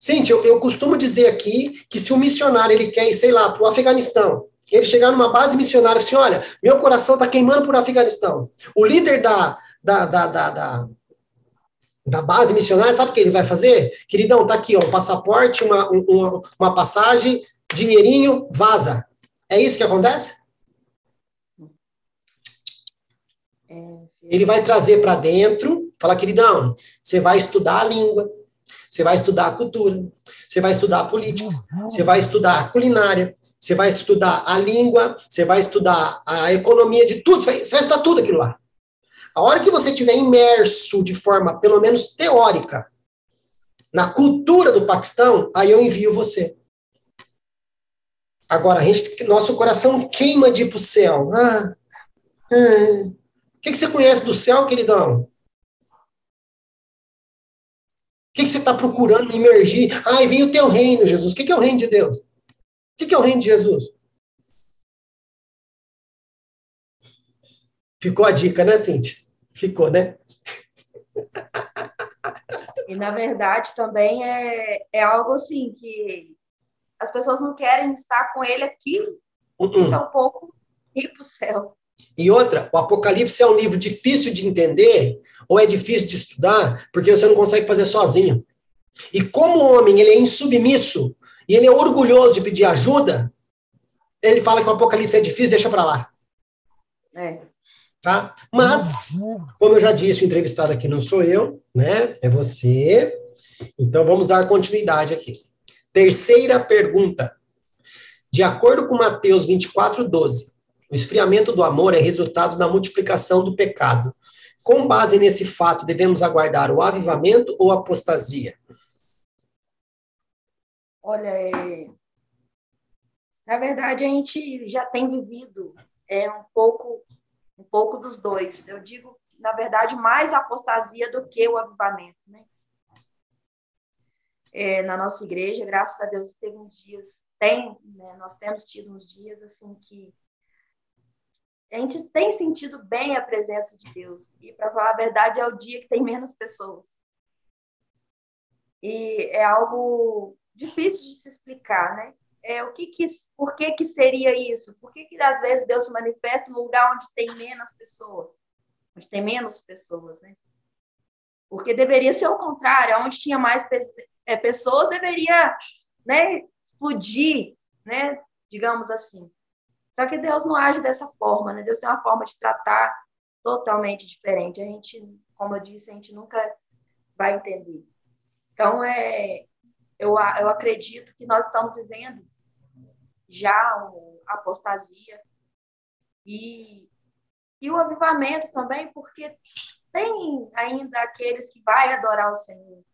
[SPEAKER 1] Gente, eu, eu costumo dizer aqui que se um missionário ele quer ir, sei lá, para o Afeganistão, ele chegar numa base missionária assim, olha, meu coração está queimando por Afeganistão. O líder da, da, da, da, da, base missionária, sabe o que ele vai fazer? Queridão, tá aqui, ó, um passaporte, uma, uma, uma passagem, dinheirinho, vaza. É isso que acontece? Ele vai trazer para dentro, falar, queridão, você vai estudar a língua, você vai estudar a cultura, você vai estudar a política, você vai estudar a culinária, você vai estudar a língua, você vai estudar a economia de tudo, você vai, você vai estudar tudo aquilo lá. A hora que você estiver imerso de forma, pelo menos teórica, na cultura do Paquistão, aí eu envio você. Agora, a gente, nosso coração queima de ir para o céu. Ah, ah. O que, que você conhece do céu, queridão? O que, que você está procurando emergir? Ai, vem o teu reino, Jesus. O que, que é o reino de Deus? O que é o reino de Jesus? Ficou a dica, né, Cintia? Ficou, né?
[SPEAKER 2] E, na verdade, também é, é algo assim que as pessoas não querem estar com ele aqui, uh -uh. então pouco ir para o céu.
[SPEAKER 1] E outra, o Apocalipse é um livro difícil de entender ou é difícil de estudar porque você não consegue fazer sozinho. E como o homem ele é insubmisso e ele é orgulhoso de pedir ajuda, ele fala que o Apocalipse é difícil, deixa para lá.
[SPEAKER 2] É.
[SPEAKER 1] Tá? Mas, como eu já disse, o entrevistado aqui não sou eu, né? É você. Então vamos dar continuidade aqui. Terceira pergunta. De acordo com Mateus 24, 12, o esfriamento do amor é resultado da multiplicação do pecado. Com base nesse fato, devemos aguardar o avivamento ou apostasia?
[SPEAKER 2] Olha, é... na verdade a gente já tem vivido é um pouco um pouco dos dois. Eu digo, na verdade, mais apostasia do que o avivamento, né? É, na nossa igreja, graças a Deus, teve uns dias, tem, né, nós temos tido uns dias assim que a gente tem sentido bem a presença de Deus. E para falar a verdade, é o dia que tem menos pessoas. E é algo difícil de se explicar, né? É, o que que, por que que seria isso? Por que que às vezes Deus se manifesta no lugar onde tem menos pessoas? Onde tem menos pessoas, né? Porque deveria ser o contrário, onde tinha mais é, pessoas deveria, né, explodir, né, digamos assim. Só que Deus não age dessa forma, né? Deus tem uma forma de tratar totalmente diferente. A gente, como eu disse, a gente nunca vai entender. Então, é, eu, eu acredito que nós estamos vivendo já a apostasia e, e o avivamento também, porque tem ainda aqueles que vai adorar o Senhor,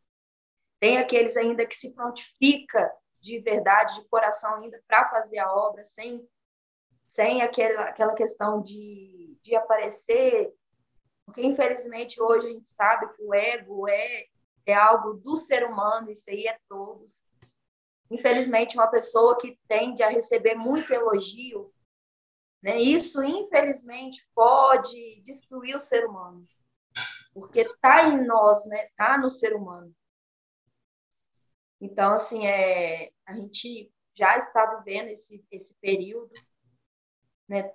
[SPEAKER 2] tem aqueles ainda que se prontifica de verdade, de coração ainda para fazer a obra, sem, sem aquela, aquela questão de, de aparecer, porque infelizmente hoje a gente sabe que o ego é é algo do ser humano, isso aí é todos. Infelizmente, uma pessoa que tende a receber muito elogio, né, isso, infelizmente, pode destruir o ser humano. Porque está em nós, né? Está no ser humano. Então, assim, é, a gente já está vivendo esse, esse período, né?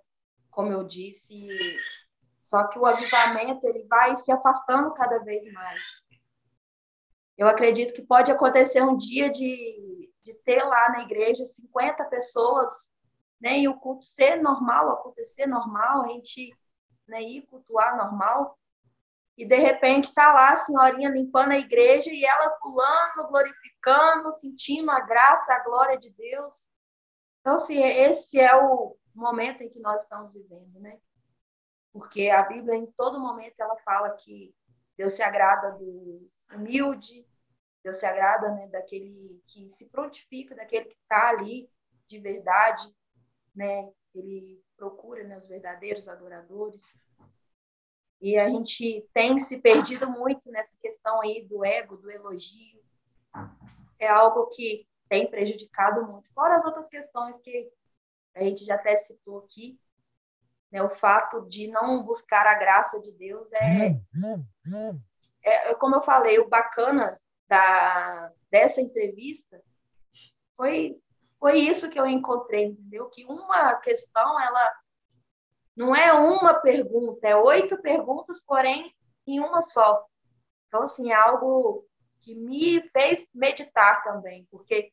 [SPEAKER 2] Como eu disse, só que o avivamento ele vai se afastando cada vez mais. Eu acredito que pode acontecer um dia de, de ter lá na igreja 50 pessoas, né, e o culto ser normal, acontecer normal, a gente né, ir cultuar normal, e de repente está lá a senhorinha limpando a igreja e ela pulando, glorificando, sentindo a graça, a glória de Deus. Então, assim, esse é o momento em que nós estamos vivendo, né? Porque a Bíblia, em todo momento, ela fala que Deus se agrada do humilde, Deus se agrada né, daquele que se prontifica, daquele que está ali de verdade, né? Ele procura né, os verdadeiros adoradores. E a gente tem se perdido muito nessa questão aí do ego, do elogio. É algo que tem prejudicado muito. Fora as outras questões que a gente já até citou aqui, Né? O fato de não buscar a graça de Deus é, é, como eu falei, o bacana da, dessa entrevista foi, foi isso que eu encontrei, entendeu? Que uma questão, ela não é uma pergunta, é oito perguntas, porém em uma só. Então, assim, é algo que me fez meditar também, porque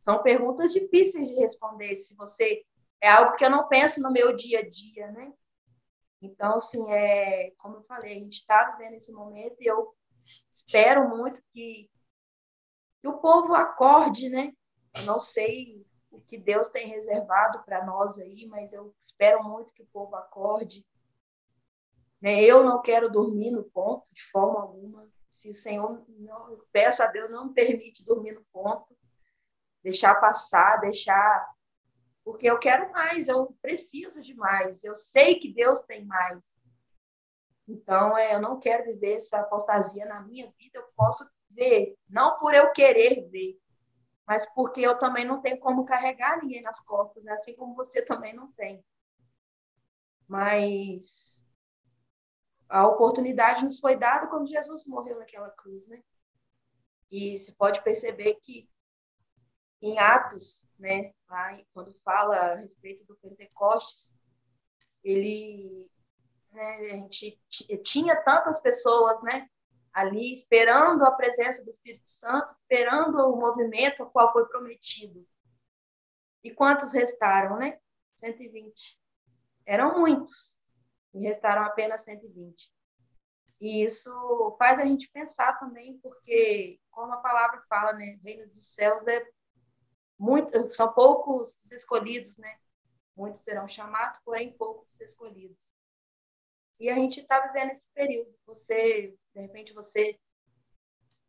[SPEAKER 2] são perguntas difíceis de responder se você é algo que eu não penso no meu dia a dia, né? Então, assim, é, como eu falei, a gente está vivendo esse momento e eu espero muito que, que o povo acorde, né? Eu não sei o que Deus tem reservado para nós aí, mas eu espero muito que o povo acorde. Né? Eu não quero dormir no ponto de forma alguma. Se o Senhor, não, peço a Deus, não me permite dormir no ponto, deixar passar, deixar porque eu quero mais, eu preciso de mais, eu sei que Deus tem mais. Então, é, eu não quero viver essa apostasia na minha vida, eu posso ver, não por eu querer ver, mas porque eu também não tenho como carregar ninguém nas costas, né? assim como você também não tem. Mas a oportunidade nos foi dada quando Jesus morreu naquela cruz, né? E se pode perceber que em Atos, né, lá, quando fala a respeito do Pentecostes, ele, né, a gente tinha tantas pessoas, né, ali esperando a presença do Espírito Santo, esperando o movimento ao qual foi prometido. E quantos restaram, né? 120. Eram muitos, e restaram apenas 120. E isso faz a gente pensar também, porque, como a palavra fala, né? Reino dos céus é muito, são poucos os escolhidos, né? Muitos serão chamados, porém poucos os escolhidos. E a gente está vivendo esse período. Você, de repente, você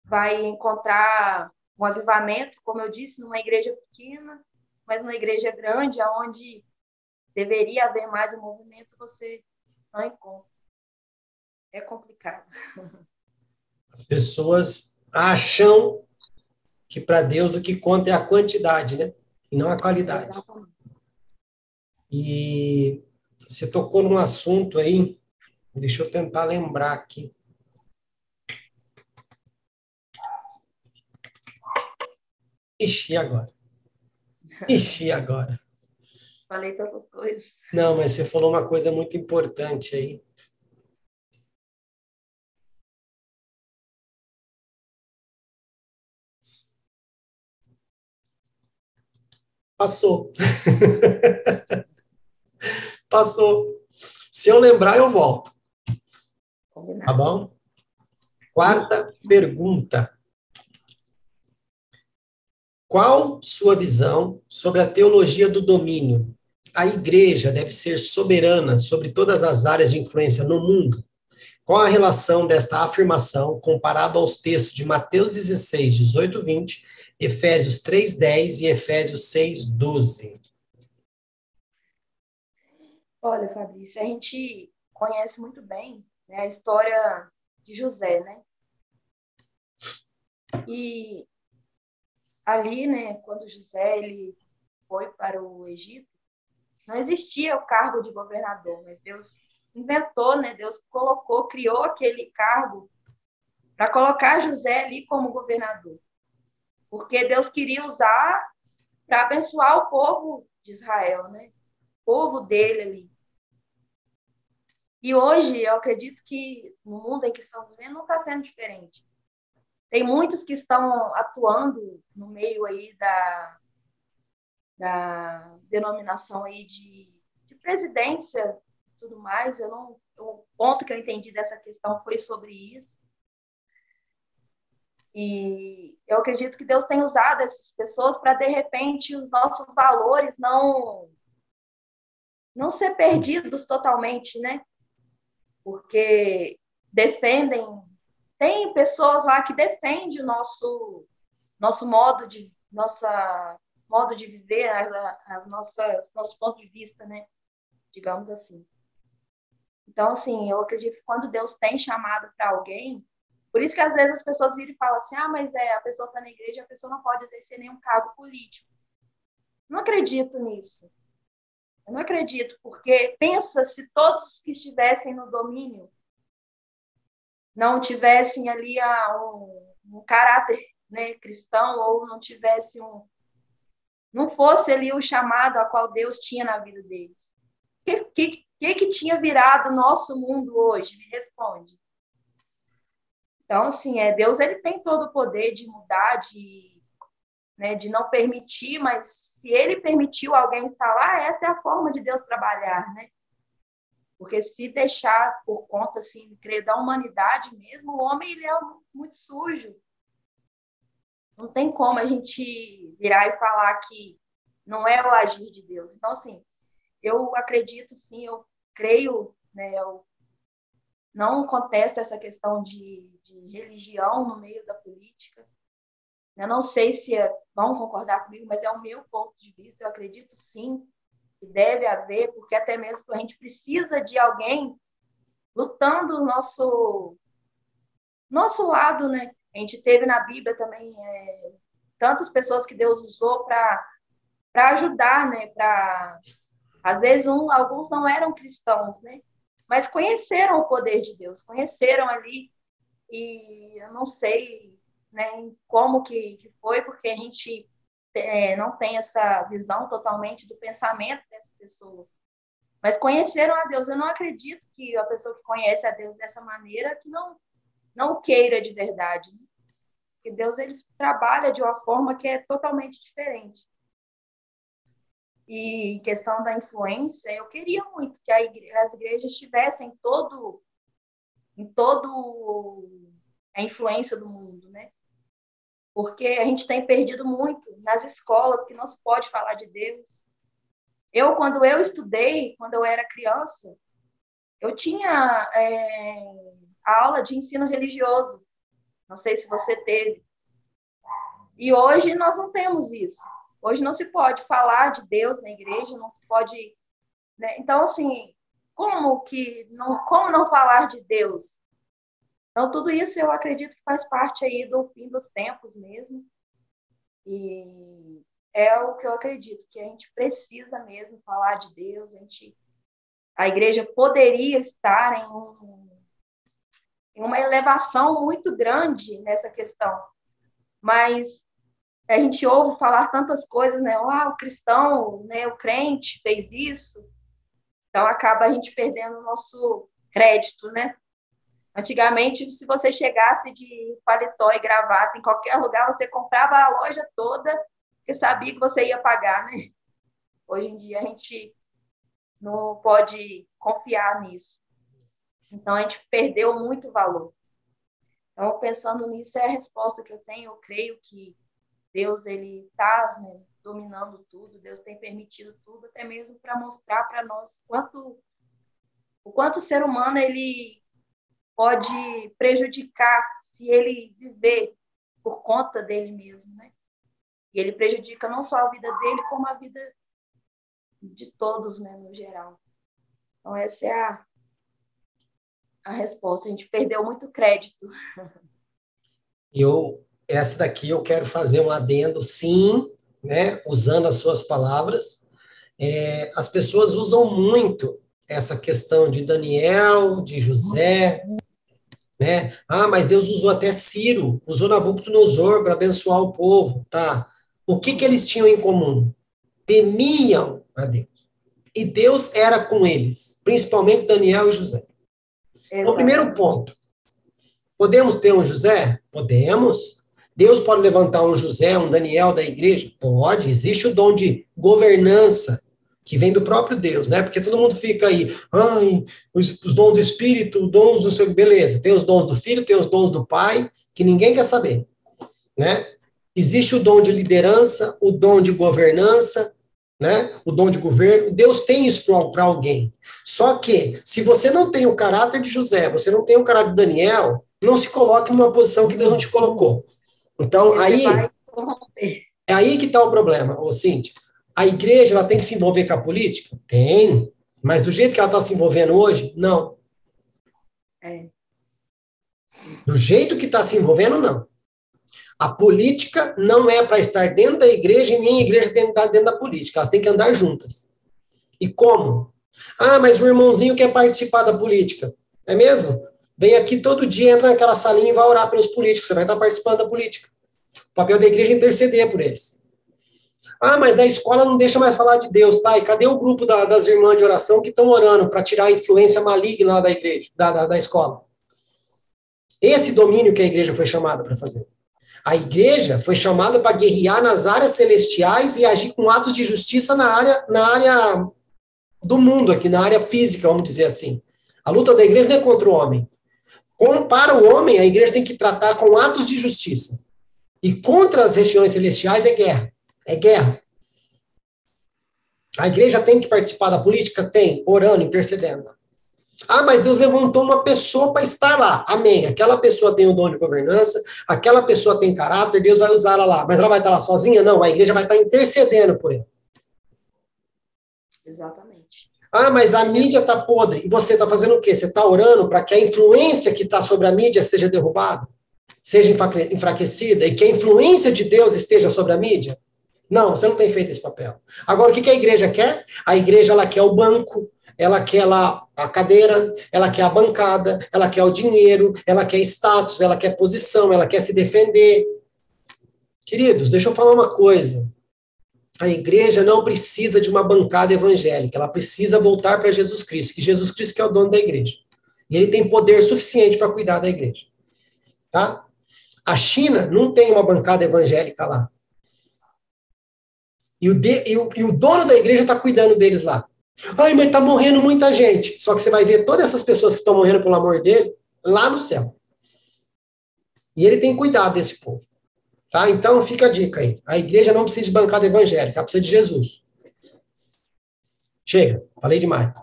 [SPEAKER 2] vai encontrar um avivamento, como eu disse, numa igreja pequena, mas numa igreja grande, aonde deveria haver mais um movimento, você não encontra. É complicado.
[SPEAKER 1] As pessoas acham que para Deus o que conta é a quantidade, né? E não a qualidade. E você tocou num assunto aí, deixa eu tentar lembrar aqui. Ixi, agora? Ixi, agora?
[SPEAKER 2] Falei tanta coisa.
[SPEAKER 1] Não, mas você falou uma coisa muito importante aí. Passou. Passou. Se eu lembrar, eu volto. Tá bom? Quarta pergunta. Qual sua visão sobre a teologia do domínio? A igreja deve ser soberana sobre todas as áreas de influência no mundo? Qual a relação desta afirmação comparado aos textos de Mateus 16, 18, 20 Efésios 3:10 e Efésios 6:12.
[SPEAKER 2] Olha, Fabrício, a gente conhece muito bem né, a história de José, né? E ali, né, quando José ele foi para o Egito, não existia o cargo de governador, mas Deus inventou, né? Deus colocou, criou aquele cargo para colocar José ali como governador porque Deus queria usar para abençoar o povo de Israel, né? O povo dele ali. E hoje eu acredito que no mundo em que estamos vivendo não está sendo diferente. Tem muitos que estão atuando no meio aí da, da denominação aí de, de presidência e tudo mais. Eu não, o ponto que eu entendi dessa questão foi sobre isso. E eu acredito que Deus tem usado essas pessoas para, de repente, os nossos valores não não ser perdidos totalmente, né? Porque defendem, tem pessoas lá que defendem o nosso nosso modo de nossa modo de viver, as, as nossas nosso ponto de vista, né? Digamos assim. Então, assim, eu acredito que quando Deus tem chamado para alguém, por isso que às vezes as pessoas viram e falam assim: ah, mas é, a pessoa está na igreja, a pessoa não pode exercer nenhum cargo político. Não acredito nisso. Eu não acredito, porque pensa se todos que estivessem no domínio não tivessem ali um, um caráter né, cristão ou não tivesse um não fosse ali o chamado a qual Deus tinha na vida deles. O que, que, que, que tinha virado o nosso mundo hoje? Me responde. Então, assim, é, Deus ele tem todo o poder de mudar, de, né, de não permitir, mas se ele permitiu alguém lá, essa é a forma de Deus trabalhar, né? Porque se deixar por conta, assim, creio, da humanidade mesmo, o homem ele é muito sujo. Não tem como a gente virar e falar que não é o agir de Deus. Então, assim, eu acredito, sim, eu creio, né, eu não contesto essa questão de, de religião no meio da política. Eu não sei se é, vão concordar comigo, mas é o meu ponto de vista. Eu acredito, sim, que deve haver, porque até mesmo a gente precisa de alguém lutando o nosso nosso lado, né? A gente teve na Bíblia também é, tantas pessoas que Deus usou para para ajudar, né? Para às vezes um, alguns não eram cristãos, né? Mas conheceram o poder de Deus, conheceram ali e eu não sei, né? Como que, que foi, porque a gente é, não tem essa visão totalmente do pensamento dessa pessoa. Mas conheceram a Deus. Eu não acredito que a pessoa que conhece a Deus dessa maneira que não não queira de verdade. Né? Porque Deus ele trabalha de uma forma que é totalmente diferente. E questão da influência, eu queria muito que igreja, as igrejas tivessem todo em todo a influência do mundo, né? porque a gente tem perdido muito nas escolas que não se pode falar de Deus. Eu, quando eu estudei, quando eu era criança, eu tinha é, aula de ensino religioso. Não sei se você teve. E hoje nós não temos isso. Hoje não se pode falar de Deus na igreja, não se pode. Né? Então, assim, como que não, como não falar de Deus? Então, tudo isso eu acredito que faz parte aí do fim dos tempos mesmo. E é o que eu acredito, que a gente precisa mesmo falar de Deus, a gente a igreja poderia estar em, um, em uma elevação muito grande nessa questão. Mas a gente ouve falar tantas coisas, né? Ah, o cristão, né, o crente fez isso. Então acaba a gente perdendo o nosso crédito, né? Antigamente, se você chegasse de paletó e gravata em qualquer lugar, você comprava a loja toda, porque sabia que você ia pagar, né? Hoje em dia a gente não pode confiar nisso. Então a gente perdeu muito valor. Então, pensando nisso, é a resposta que eu tenho. Eu creio que Deus ele está né, dominando tudo, Deus tem permitido tudo, até mesmo para mostrar para nós quanto o quanto o ser humano ele pode prejudicar se ele viver por conta dele mesmo, né? E ele prejudica não só a vida dele, como a vida de todos, né, no geral. Então, essa é a, a resposta. A gente perdeu muito crédito.
[SPEAKER 1] Eu, essa daqui eu quero fazer um adendo, sim, né, usando as suas palavras. É, as pessoas usam muito essa questão de Daniel, de José, né? Ah, mas Deus usou até Ciro, usou Nabucodonosor para abençoar o povo, tá? O que que eles tinham em comum? Temiam a Deus. E Deus era com eles, principalmente Daniel e José. Então, primeiro ponto. Podemos ter um José? Podemos. Deus pode levantar um José, um Daniel da igreja? Pode. Existe o dom de governança que vem do próprio Deus, né? Porque todo mundo fica aí, ai, os, os dons do Espírito, dons do seu, beleza, tem os dons do Filho, tem os dons do Pai, que ninguém quer saber, né? Existe o dom de liderança, o dom de governança, né? O dom de governo. Deus tem isso para alguém. Só que, se você não tem o caráter de José, você não tem o caráter de Daniel, não se coloque numa posição que Deus não te colocou. Então, aí. É aí que está o problema, ô Cíntia. A igreja ela tem que se envolver com a política? Tem. Mas do jeito que ela está se envolvendo hoje, não. É. Do jeito que está se envolvendo, não. A política não é para estar dentro da igreja e nem a igreja tem que estar dentro da política. Elas têm que andar juntas. E como? Ah, mas o irmãozinho quer participar da política. É mesmo? Vem aqui todo dia, entra naquela salinha e vai orar pelos políticos. Você vai estar participando da política. O papel da igreja é interceder por eles. Ah, mas na escola não deixa mais falar de Deus, tá? E cadê o grupo da, das irmãs de oração que estão orando para tirar a influência maligna da igreja, da, da, da escola? Esse domínio que a igreja foi chamada para fazer. A igreja foi chamada para guerrear nas áreas celestiais e agir com atos de justiça na área, na área do mundo, aqui na área física, vamos dizer assim. A luta da igreja não é contra o homem. Com, para o homem, a igreja tem que tratar com atos de justiça. E contra as regiões celestiais é guerra. É guerra. A igreja tem que participar da política? Tem, orando, intercedendo. Ah, mas Deus levantou uma pessoa para estar lá. Amém. Aquela pessoa tem o dom de governança, aquela pessoa tem caráter, Deus vai usá-la lá. Mas ela vai estar lá sozinha? Não, a igreja vai estar intercedendo por ele.
[SPEAKER 2] Exatamente.
[SPEAKER 1] Ah, mas a mídia está podre. E você está fazendo o quê? Você está orando para que a influência que está sobre a mídia seja derrubada? Seja enfraquecida? E que a influência de Deus esteja sobre a mídia? Não, você não tem feito esse papel. Agora, o que a igreja quer? A igreja ela quer o banco, ela quer lá a cadeira, ela quer a bancada, ela quer o dinheiro, ela quer status, ela quer posição, ela quer se defender. Queridos, deixa eu falar uma coisa. A igreja não precisa de uma bancada evangélica, ela precisa voltar para Jesus Cristo, que Jesus Cristo que é o dono da igreja. E ele tem poder suficiente para cuidar da igreja. Tá? A China não tem uma bancada evangélica lá. E o, de, e o, e o dono da igreja está cuidando deles lá. Ai, mas está morrendo muita gente. Só que você vai ver todas essas pessoas que estão morrendo pelo amor dele lá no céu. E ele tem cuidado desse povo. Tá? Então fica a dica aí. A igreja não precisa de bancada evangélica, ela precisa de Jesus. Chega, falei demais.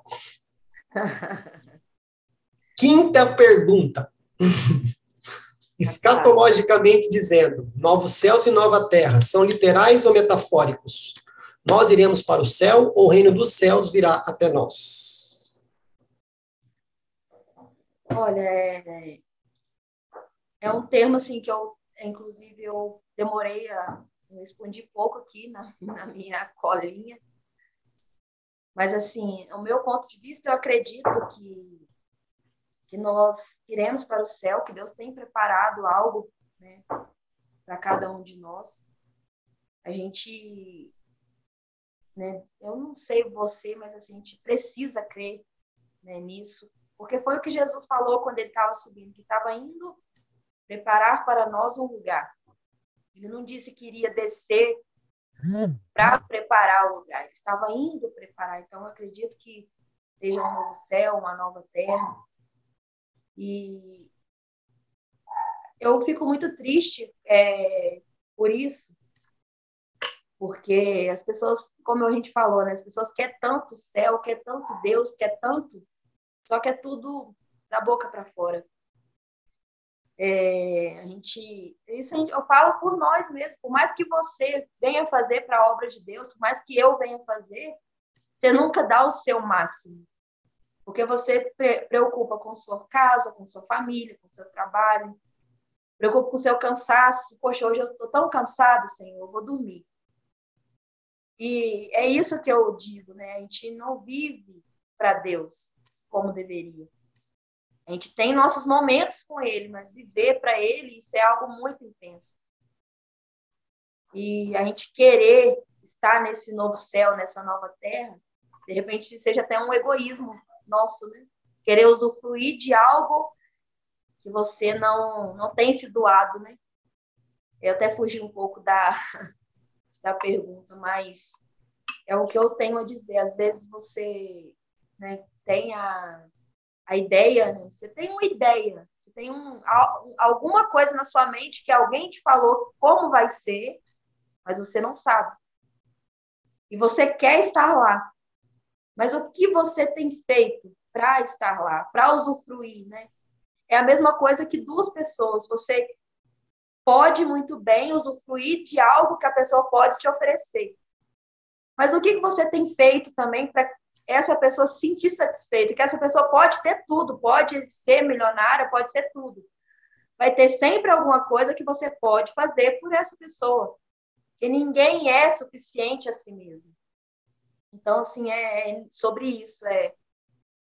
[SPEAKER 1] Quinta pergunta. Escatologicamente dizendo, novos céus e nova terra são literais ou metafóricos? Nós iremos para o céu ou o reino dos céus virá até nós?
[SPEAKER 2] Olha, é, é um termo assim que eu, inclusive, eu demorei a respondi pouco aqui na, na minha colinha. Mas, assim, o meu ponto de vista, eu acredito que que nós iremos para o céu, que Deus tem preparado algo né, para cada um de nós. A gente, né, eu não sei você, mas assim, a gente precisa crer né, nisso, porque foi o que Jesus falou quando ele estava subindo, que estava indo preparar para nós um lugar. Ele não disse que iria descer para preparar o lugar, ele estava indo preparar. Então, acredito que seja um novo céu, uma nova terra, e eu fico muito triste é, por isso, porque as pessoas, como a gente falou, né, as pessoas querem tanto céu, quer tanto Deus, quer tanto, só que é tudo da boca para fora. É, a gente, isso a gente, eu falo por nós mesmos, por mais que você venha fazer para a obra de Deus, por mais que eu venha fazer, você nunca dá o seu máximo. Porque você preocupa com sua casa, com sua família, com seu trabalho, preocupa com seu cansaço. Poxa, hoje eu estou tão cansado, Senhor, eu vou dormir. E é isso que eu digo, né? A gente não vive para Deus como deveria. A gente tem nossos momentos com Ele, mas viver para Ele, isso é algo muito intenso. E a gente querer estar nesse novo céu, nessa nova terra, de repente seja até um egoísmo nosso, né? Querer usufruir de algo que você não, não tem se doado, né? Eu até fugi um pouco da, da pergunta, mas é o que eu tenho a dizer. Às vezes você né, tem a, a ideia, né? você tem uma ideia, você tem um, alguma coisa na sua mente que alguém te falou como vai ser, mas você não sabe. E você quer estar lá. Mas o que você tem feito para estar lá, para usufruir, né? É a mesma coisa que duas pessoas. Você pode muito bem usufruir de algo que a pessoa pode te oferecer. Mas o que você tem feito também para essa pessoa se sentir satisfeita? Que essa pessoa pode ter tudo, pode ser milionária, pode ser tudo. Vai ter sempre alguma coisa que você pode fazer por essa pessoa. Que ninguém é suficiente a si mesmo. Então, assim, é, é sobre isso. É,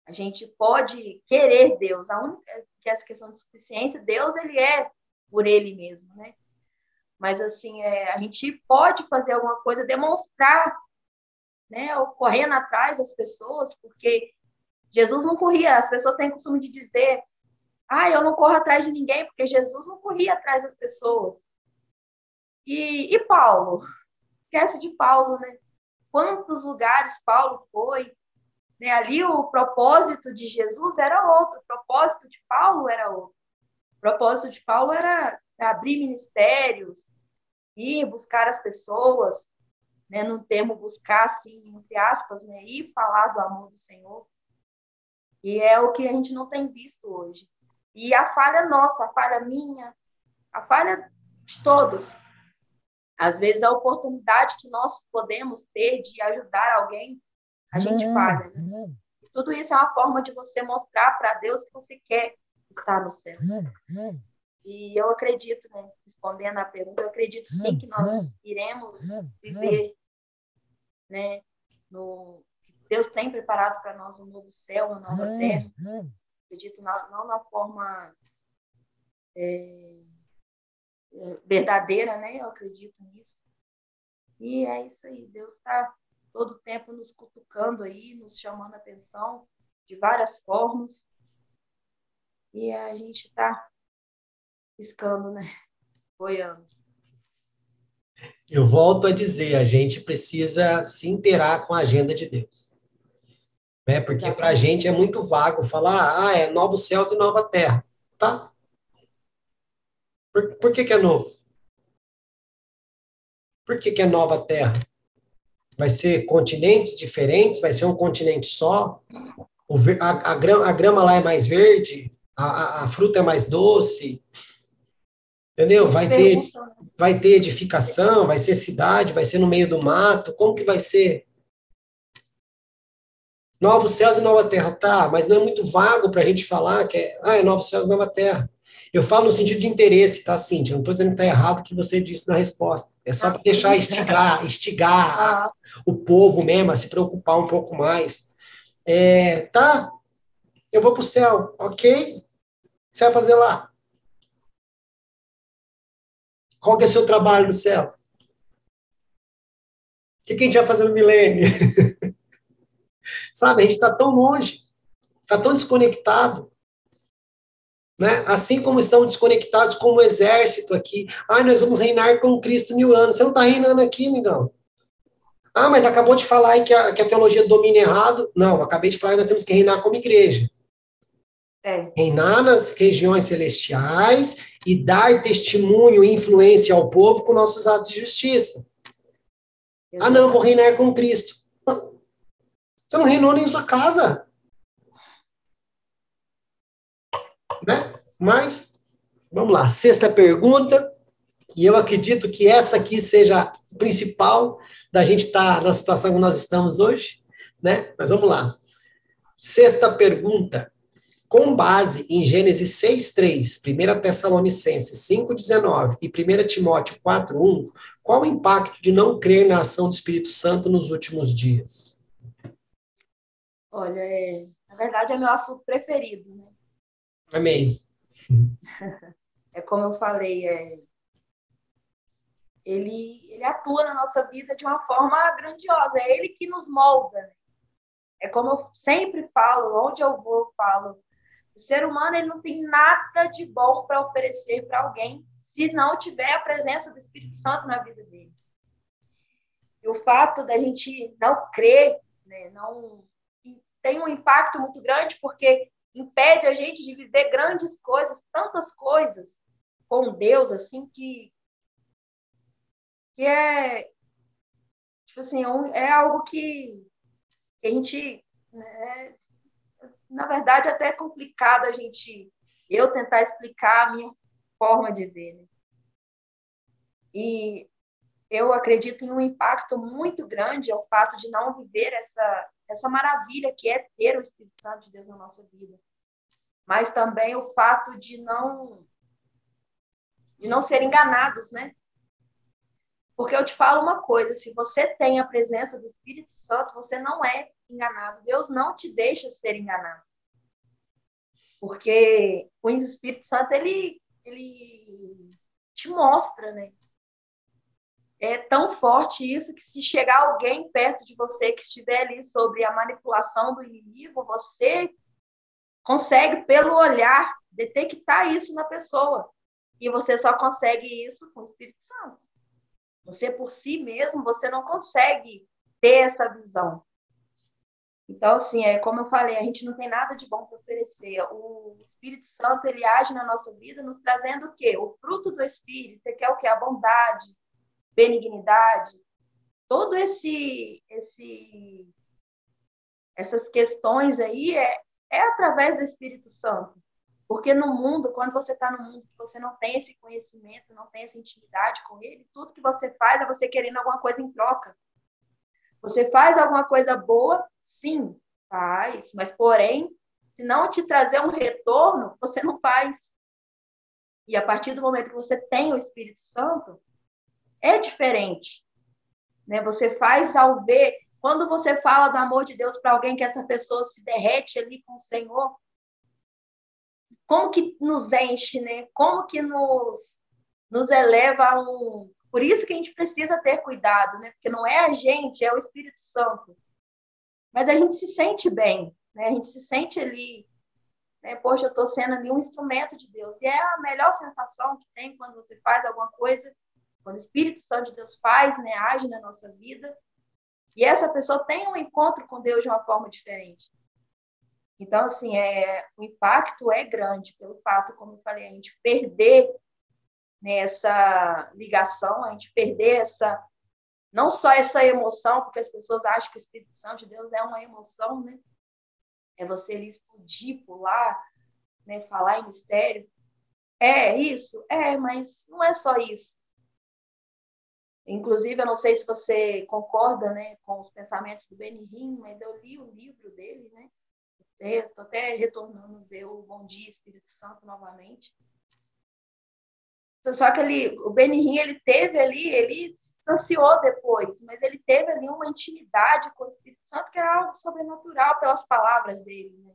[SPEAKER 2] a gente pode querer Deus. A única que essa questão de suficiência, Deus ele é por ele mesmo, né? Mas assim, é, a gente pode fazer alguma coisa, demonstrar, né? correndo atrás das pessoas, porque Jesus não corria. As pessoas têm costume de dizer, ah, eu não corro atrás de ninguém, porque Jesus não corria atrás das pessoas. E, e Paulo? Esquece de Paulo, né? Quantos lugares Paulo foi? Né? Ali o propósito de Jesus era outro, o propósito de Paulo era outro. O propósito de Paulo era abrir ministérios, ir buscar as pessoas, né? no termo buscar, assim, entre aspas, né? e falar do amor do Senhor. E é o que a gente não tem visto hoje. E a falha nossa, a falha minha, a falha de todos. Às vezes a oportunidade que nós podemos ter de ajudar alguém, a gente falha. Né? E tudo isso é uma forma de você mostrar para Deus que você quer estar no céu. E eu acredito, né, respondendo à pergunta, eu acredito sim que nós iremos viver, né, no Deus tem preparado para nós um novo céu, uma nova terra. Acredito não, não na forma é, é, verdadeira, né? Eu acredito nisso. E é isso aí. Deus está todo o tempo nos cutucando aí, nos chamando a atenção de várias formas. E a gente está piscando, né? Boiando.
[SPEAKER 1] Eu volto a dizer, a gente precisa se inteirar com a agenda de Deus. Né? Porque para a gente é muito vago falar, ah, é novos céus e nova terra. Tá? Por, por que, que é novo? Por que, que é nova terra? Vai ser continentes diferentes? Vai ser um continente só? O, a, a, grama, a grama lá é mais verde? A, a, a fruta é mais doce? Entendeu? Vai ter, vai ter edificação, vai ser cidade, vai ser no meio do mato. Como que vai ser? Novos céus e nova terra, tá, mas não é muito vago para a gente falar que é, ah, é novos céus e nova terra. Eu falo no sentido de interesse, tá, Cíntia? Não estou dizendo que está errado o que você disse na resposta. É só para deixar instigar, instigar ah. o povo mesmo a se preocupar um pouco mais. É, tá, eu vou para o céu, ok? O que você vai fazer lá? Qual que é o seu trabalho no céu? O que, a gente vai fazer no milênio? Sabe, a gente está tão longe, está tão desconectado. Né? Assim como estamos desconectados como exército aqui. Ah, nós vamos reinar com Cristo mil anos. Você não está reinando aqui, amigão. Ah, mas acabou de falar aí que a, que a teologia domina errado. Não, acabei de falar que nós temos que reinar como igreja. É. Reinar nas regiões celestiais e dar testemunho e influência ao povo com nossos atos de justiça. Ah, não, vou reinar com Cristo. Você não reinou nem em sua casa. Né? Mas, vamos lá, sexta pergunta, e eu acredito que essa aqui seja a principal da gente estar tá na situação que nós estamos hoje, né? Mas vamos lá. Sexta pergunta. Com base em Gênesis 6:3, 1 Tessalonicenses 5:19 e 1 Timóteo 4:1, qual o impacto de não crer na ação do Espírito Santo nos últimos dias?
[SPEAKER 2] Olha, é, na verdade é meu assunto preferido, né?
[SPEAKER 1] Amém.
[SPEAKER 2] É como eu falei, é, ele, ele atua na nossa vida de uma forma grandiosa, é ele que nos molda. É como eu sempre falo, onde eu vou, eu falo, o ser humano ele não tem nada de bom para oferecer para alguém se não tiver a presença do Espírito Santo na vida dele. E o fato da gente não crer, né, não tem um impacto muito grande porque impede a gente de viver grandes coisas, tantas coisas com Deus, assim, que, que é, tipo assim, é, é algo que, a gente, né, na verdade, até é complicado a gente, eu tentar explicar a minha forma de ver, né? E eu acredito em um impacto muito grande ao fato de não viver essa essa maravilha que é ter o Espírito Santo de Deus na nossa vida. Mas também o fato de não de não ser enganados, né? Porque eu te falo uma coisa: se você tem a presença do Espírito Santo, você não é enganado. Deus não te deixa ser enganado. Porque o Espírito Santo, ele, ele te mostra, né? É tão forte isso que se chegar alguém perto de você que estiver ali sobre a manipulação do inimigo, você consegue, pelo olhar, detectar isso na pessoa. E você só consegue isso com o Espírito Santo. Você por si mesmo, você não consegue ter essa visão. Então, assim, é como eu falei, a gente não tem nada de bom para oferecer. O Espírito Santo, ele age na nossa vida, nos trazendo o quê? O fruto do Espírito, que é o quê? A bondade, benignidade, todo esse, esse essas questões aí é, é através do Espírito Santo. Porque no mundo, quando você está no mundo que você não tem esse conhecimento, não tem essa intimidade com ele, tudo que você faz é você querendo alguma coisa em troca. Você faz alguma coisa boa? Sim, faz. Mas, porém, se não te trazer um retorno, você não faz. E a partir do momento que você tem o Espírito Santo, é diferente. Né? Você faz ao ver. Quando você fala do amor de Deus para alguém que essa pessoa se derrete ali com o Senhor, como que nos enche, né? Como que nos, nos eleva a um, por isso que a gente precisa ter cuidado, né? Porque não é a gente, é o Espírito Santo. Mas a gente se sente bem, né? A gente se sente ali, né? Poxa, eu estou sendo ali um instrumento de Deus. E é a melhor sensação que tem quando você faz alguma coisa, quando o Espírito Santo de Deus faz, né? Age na nossa vida. E essa pessoa tem um encontro com Deus de uma forma diferente. Então, assim, é, o impacto é grande pelo fato, como eu falei, a gente perder nessa ligação, a gente perder essa não só essa emoção, porque as pessoas acham que o Espírito Santo de Deus é uma emoção, né? É você ali explodir, pular, né? falar em mistério. É isso? É, mas não é só isso. Inclusive, eu não sei se você concorda né, com os pensamentos do Benihim, mas eu li o livro dele, né? Estou até retornando ver o Bom Dia Espírito Santo novamente. Só que ele, o Benihim, ele teve ali, ele distanciou depois, mas ele teve ali uma intimidade com o Espírito Santo que era algo sobrenatural pelas palavras dele. Né?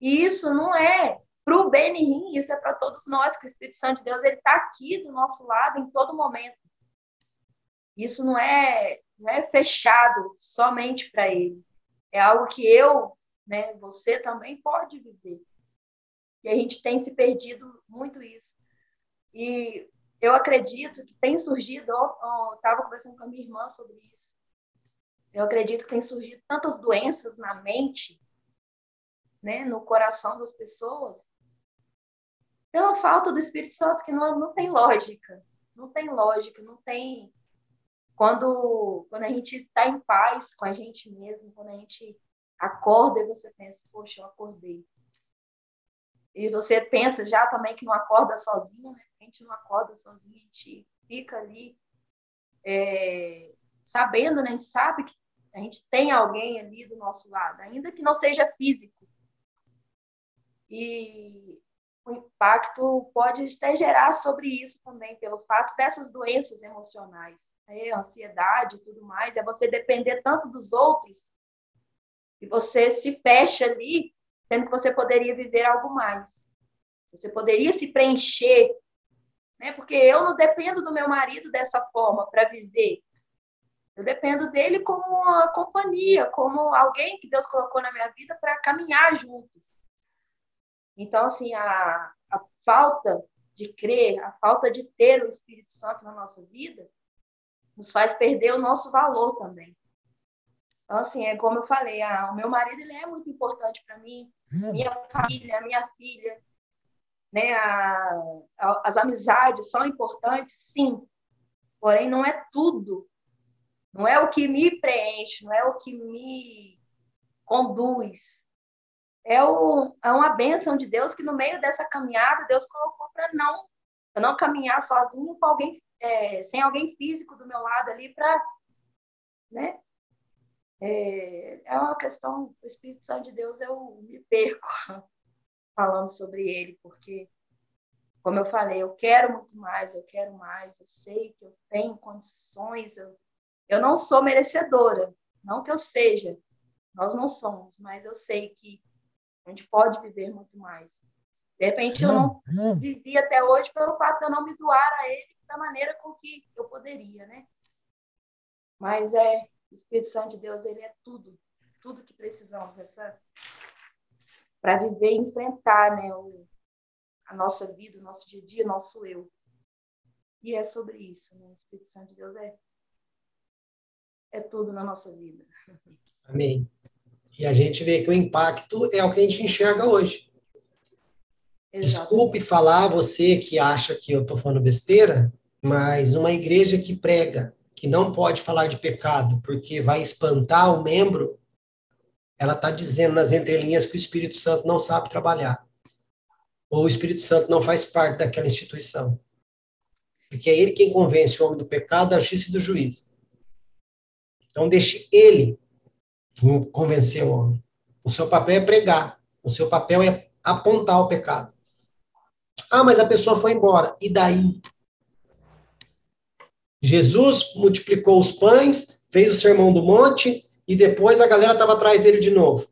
[SPEAKER 2] E isso não é para o Benihim, isso é para todos nós, que o Espírito Santo de Deus ele está aqui do nosso lado em todo momento. Isso não é, não é fechado somente para ele. É algo que eu, né, você também pode viver. E a gente tem se perdido muito isso. E eu acredito que tem surgido, eu estava conversando com a minha irmã sobre isso, eu acredito que tem surgido tantas doenças na mente, né, no coração das pessoas, pela falta do Espírito Santo, que não, não tem lógica. Não tem lógica, não tem. Quando, quando a gente está em paz com a gente mesmo, quando a gente acorda e você pensa, poxa, eu acordei. E você pensa já também que não acorda sozinho, né? A gente não acorda sozinho, a gente fica ali é, sabendo, né? A gente sabe que a gente tem alguém ali do nosso lado, ainda que não seja físico. E o impacto pode até gerar sobre isso também, pelo fato dessas doenças emocionais, né? ansiedade e tudo mais, é você depender tanto dos outros e você se fecha ali sendo que você poderia viver algo mais. Você poderia se preencher, né? Porque eu não dependo do meu marido dessa forma para viver. Eu dependo dele como uma companhia, como alguém que Deus colocou na minha vida para caminhar juntos. Então, assim, a, a falta de crer, a falta de ter o Espírito Santo na nossa vida, nos faz perder o nosso valor também. Então, assim, é como eu falei, ah, o meu marido ele é muito importante para mim, hum. minha família, minha filha, né? A, a, as amizades são importantes, sim, porém não é tudo. Não é o que me preenche, não é o que me conduz. É, o, é uma bênção de Deus que no meio dessa caminhada Deus colocou para não, eu não caminhar sozinho com alguém, é, sem alguém físico do meu lado ali para né, é, é uma questão, o Espírito Santo de Deus, eu me perco falando sobre ele, porque como eu falei, eu quero muito mais, eu quero mais, eu sei que eu tenho condições, eu, eu não sou merecedora, não que eu seja, nós não somos, mas eu sei que a gente pode viver muito mais. De repente, eu não hum, hum. vivi até hoje pelo fato de eu não me doar a ele da maneira com que eu poderia, né? Mas é, o Espírito Santo de Deus, ele é tudo, tudo que precisamos essa para viver e enfrentar, né, o, a nossa vida, o nosso dia a dia, o nosso eu. E é sobre isso, né? O Espírito Santo de Deus é é tudo na nossa vida.
[SPEAKER 1] Amém. E a gente vê que o impacto é o que a gente enxerga hoje. Exatamente. Desculpe falar você que acha que eu estou falando besteira, mas uma igreja que prega que não pode falar de pecado porque vai espantar o membro, ela está dizendo nas entrelinhas que o Espírito Santo não sabe trabalhar. Ou o Espírito Santo não faz parte daquela instituição. Porque é ele quem convence o homem do pecado, da justiça e do juízo. Então, deixe ele convencer o homem. O seu papel é pregar. O seu papel é apontar o pecado. Ah, mas a pessoa foi embora. E daí? Jesus multiplicou os pães, fez o sermão do monte, e depois a galera estava atrás dele de novo.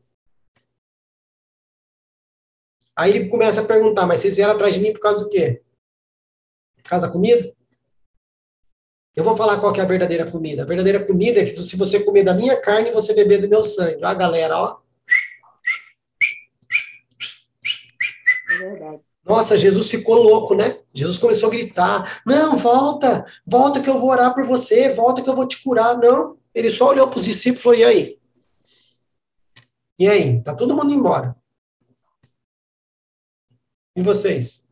[SPEAKER 1] Aí ele começa a perguntar, mas vocês vieram atrás de mim por causa do quê? Por causa da comida? Eu vou falar qual é a verdadeira comida. A verdadeira comida é que se você comer da minha carne, você beber do meu sangue. Ó, galera, ó. É verdade. Nossa, Jesus ficou louco, né? Jesus começou a gritar: Não, volta, volta que eu vou orar por você, volta que eu vou te curar. Não. Ele só olhou para os discípulos e falou: E aí? E aí? Tá todo mundo embora. E vocês?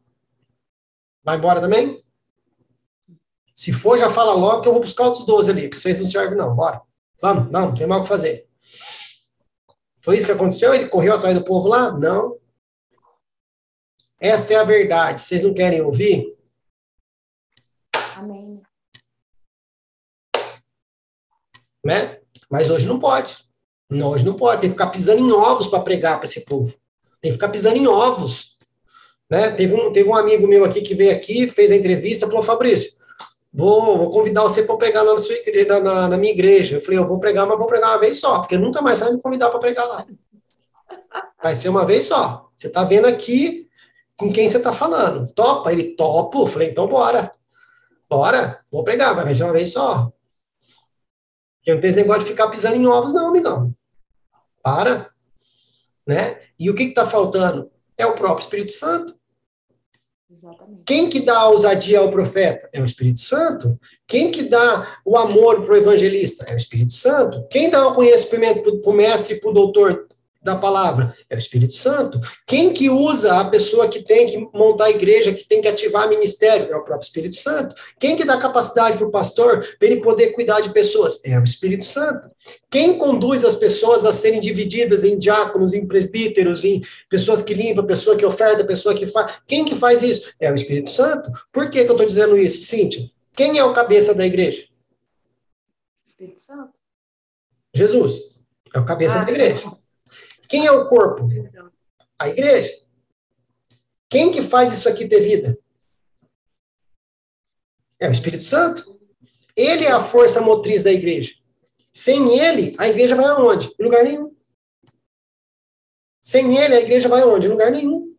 [SPEAKER 1] Vai embora também? Se for, já fala logo que eu vou buscar outros 12 ali, que vocês não servem, não. Bora. Vamos, não, tem mais o que fazer. Foi isso que aconteceu? Ele correu atrás do povo lá? Não. Essa é a verdade. Vocês não querem ouvir?
[SPEAKER 2] Amém.
[SPEAKER 1] Né? Mas hoje não pode. Não, hoje não pode. Tem que ficar pisando em ovos para pregar para esse povo. Tem que ficar pisando em ovos. Né? Teve, um, teve um amigo meu aqui que veio aqui, fez a entrevista, falou: Fabrício, vou, vou convidar você para pregar na, sua igreja, na, na, minha igreja. Eu falei: eu vou pregar, mas vou pregar uma vez só, porque nunca mais vai me convidar para pregar lá. Vai ser uma vez só. Você está vendo aqui com quem você está falando. Topa? Ele topa. Eu falei: então bora. Bora, vou pregar, mas vai ser uma vez só. Porque não tem esse negócio de ficar pisando em ovos, não, amigão. Para. Né? E o que está faltando? É o próprio Espírito Santo. Exatamente. Quem que dá a ousadia ao profeta? É o Espírito Santo. Quem que dá o amor para o evangelista? É o Espírito Santo. Quem dá o conhecimento para o mestre e para o doutor? Da palavra? É o Espírito Santo. Quem que usa a pessoa que tem que montar a igreja, que tem que ativar ministério? É o próprio Espírito Santo. Quem que dá capacidade para o pastor para ele poder cuidar de pessoas? É o Espírito Santo. Quem conduz as pessoas a serem divididas em diáconos, em presbíteros, em pessoas que limpam, pessoa que oferta, pessoa que faz? Quem que faz isso? É o Espírito Santo. Por que, que eu estou dizendo isso, Cíntia? Quem é o cabeça da igreja?
[SPEAKER 2] Espírito Santo.
[SPEAKER 1] Jesus. É o cabeça ah, da igreja. Quem é o corpo? A igreja. Quem que faz isso aqui ter vida? É o Espírito Santo. Ele é a força motriz da igreja. Sem ele, a igreja vai aonde? Em lugar nenhum. Sem ele, a igreja vai aonde? Em lugar nenhum.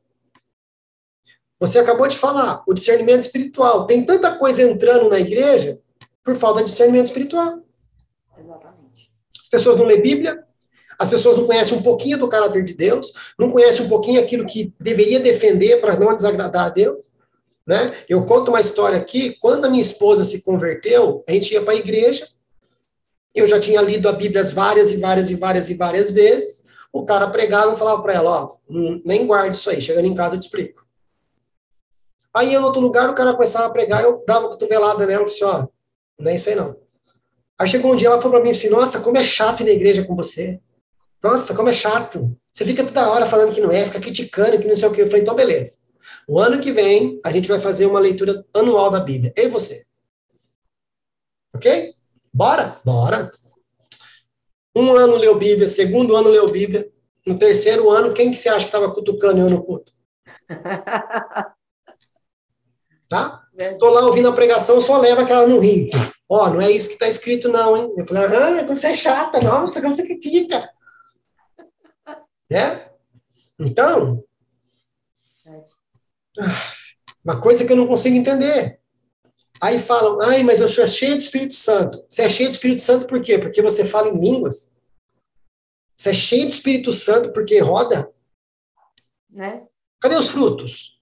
[SPEAKER 1] Você acabou de falar, o discernimento espiritual. Tem tanta coisa entrando na igreja por falta de discernimento espiritual. Exatamente. As pessoas não lêem Bíblia, as pessoas não conhecem um pouquinho do caráter de Deus, não conhecem um pouquinho aquilo que deveria defender para não desagradar a Deus. Né? Eu conto uma história aqui. Quando a minha esposa se converteu, a gente ia para a igreja. Eu já tinha lido a Bíblia várias e várias e várias e várias vezes. O cara pregava e falava para ela: Ó, nem guarde isso aí, chegando em casa eu te explico. Aí em outro lugar o cara começava a pregar, eu dava cotovelada nela e falei assim: Ó, não é isso aí não. Aí chegou um dia, ela falou para mim assim: Nossa, como é chato ir na igreja com você. Nossa, como é chato. Você fica toda hora falando que não é, fica criticando, que não sei o quê. Eu falei, então beleza. O ano que vem, a gente vai fazer uma leitura anual da Bíblia. Eu e você. Ok? Bora? Bora. Um ano leu Bíblia, segundo ano leu Bíblia. No terceiro ano, quem que você acha que estava cutucando eu no culto? Tá? Tô lá ouvindo a pregação, só leva aquela no rim. Ó, oh, não é isso que tá escrito, não, hein? Eu falei, ah, como você é chata, nossa, como você critica. É? Então, uma coisa que eu não consigo entender. Aí falam, ai, mas eu sou cheio de Espírito Santo. Você é cheio de Espírito Santo por quê? Porque você fala em línguas? Você é cheio de Espírito Santo porque roda?
[SPEAKER 2] Né?
[SPEAKER 1] Cadê os frutos?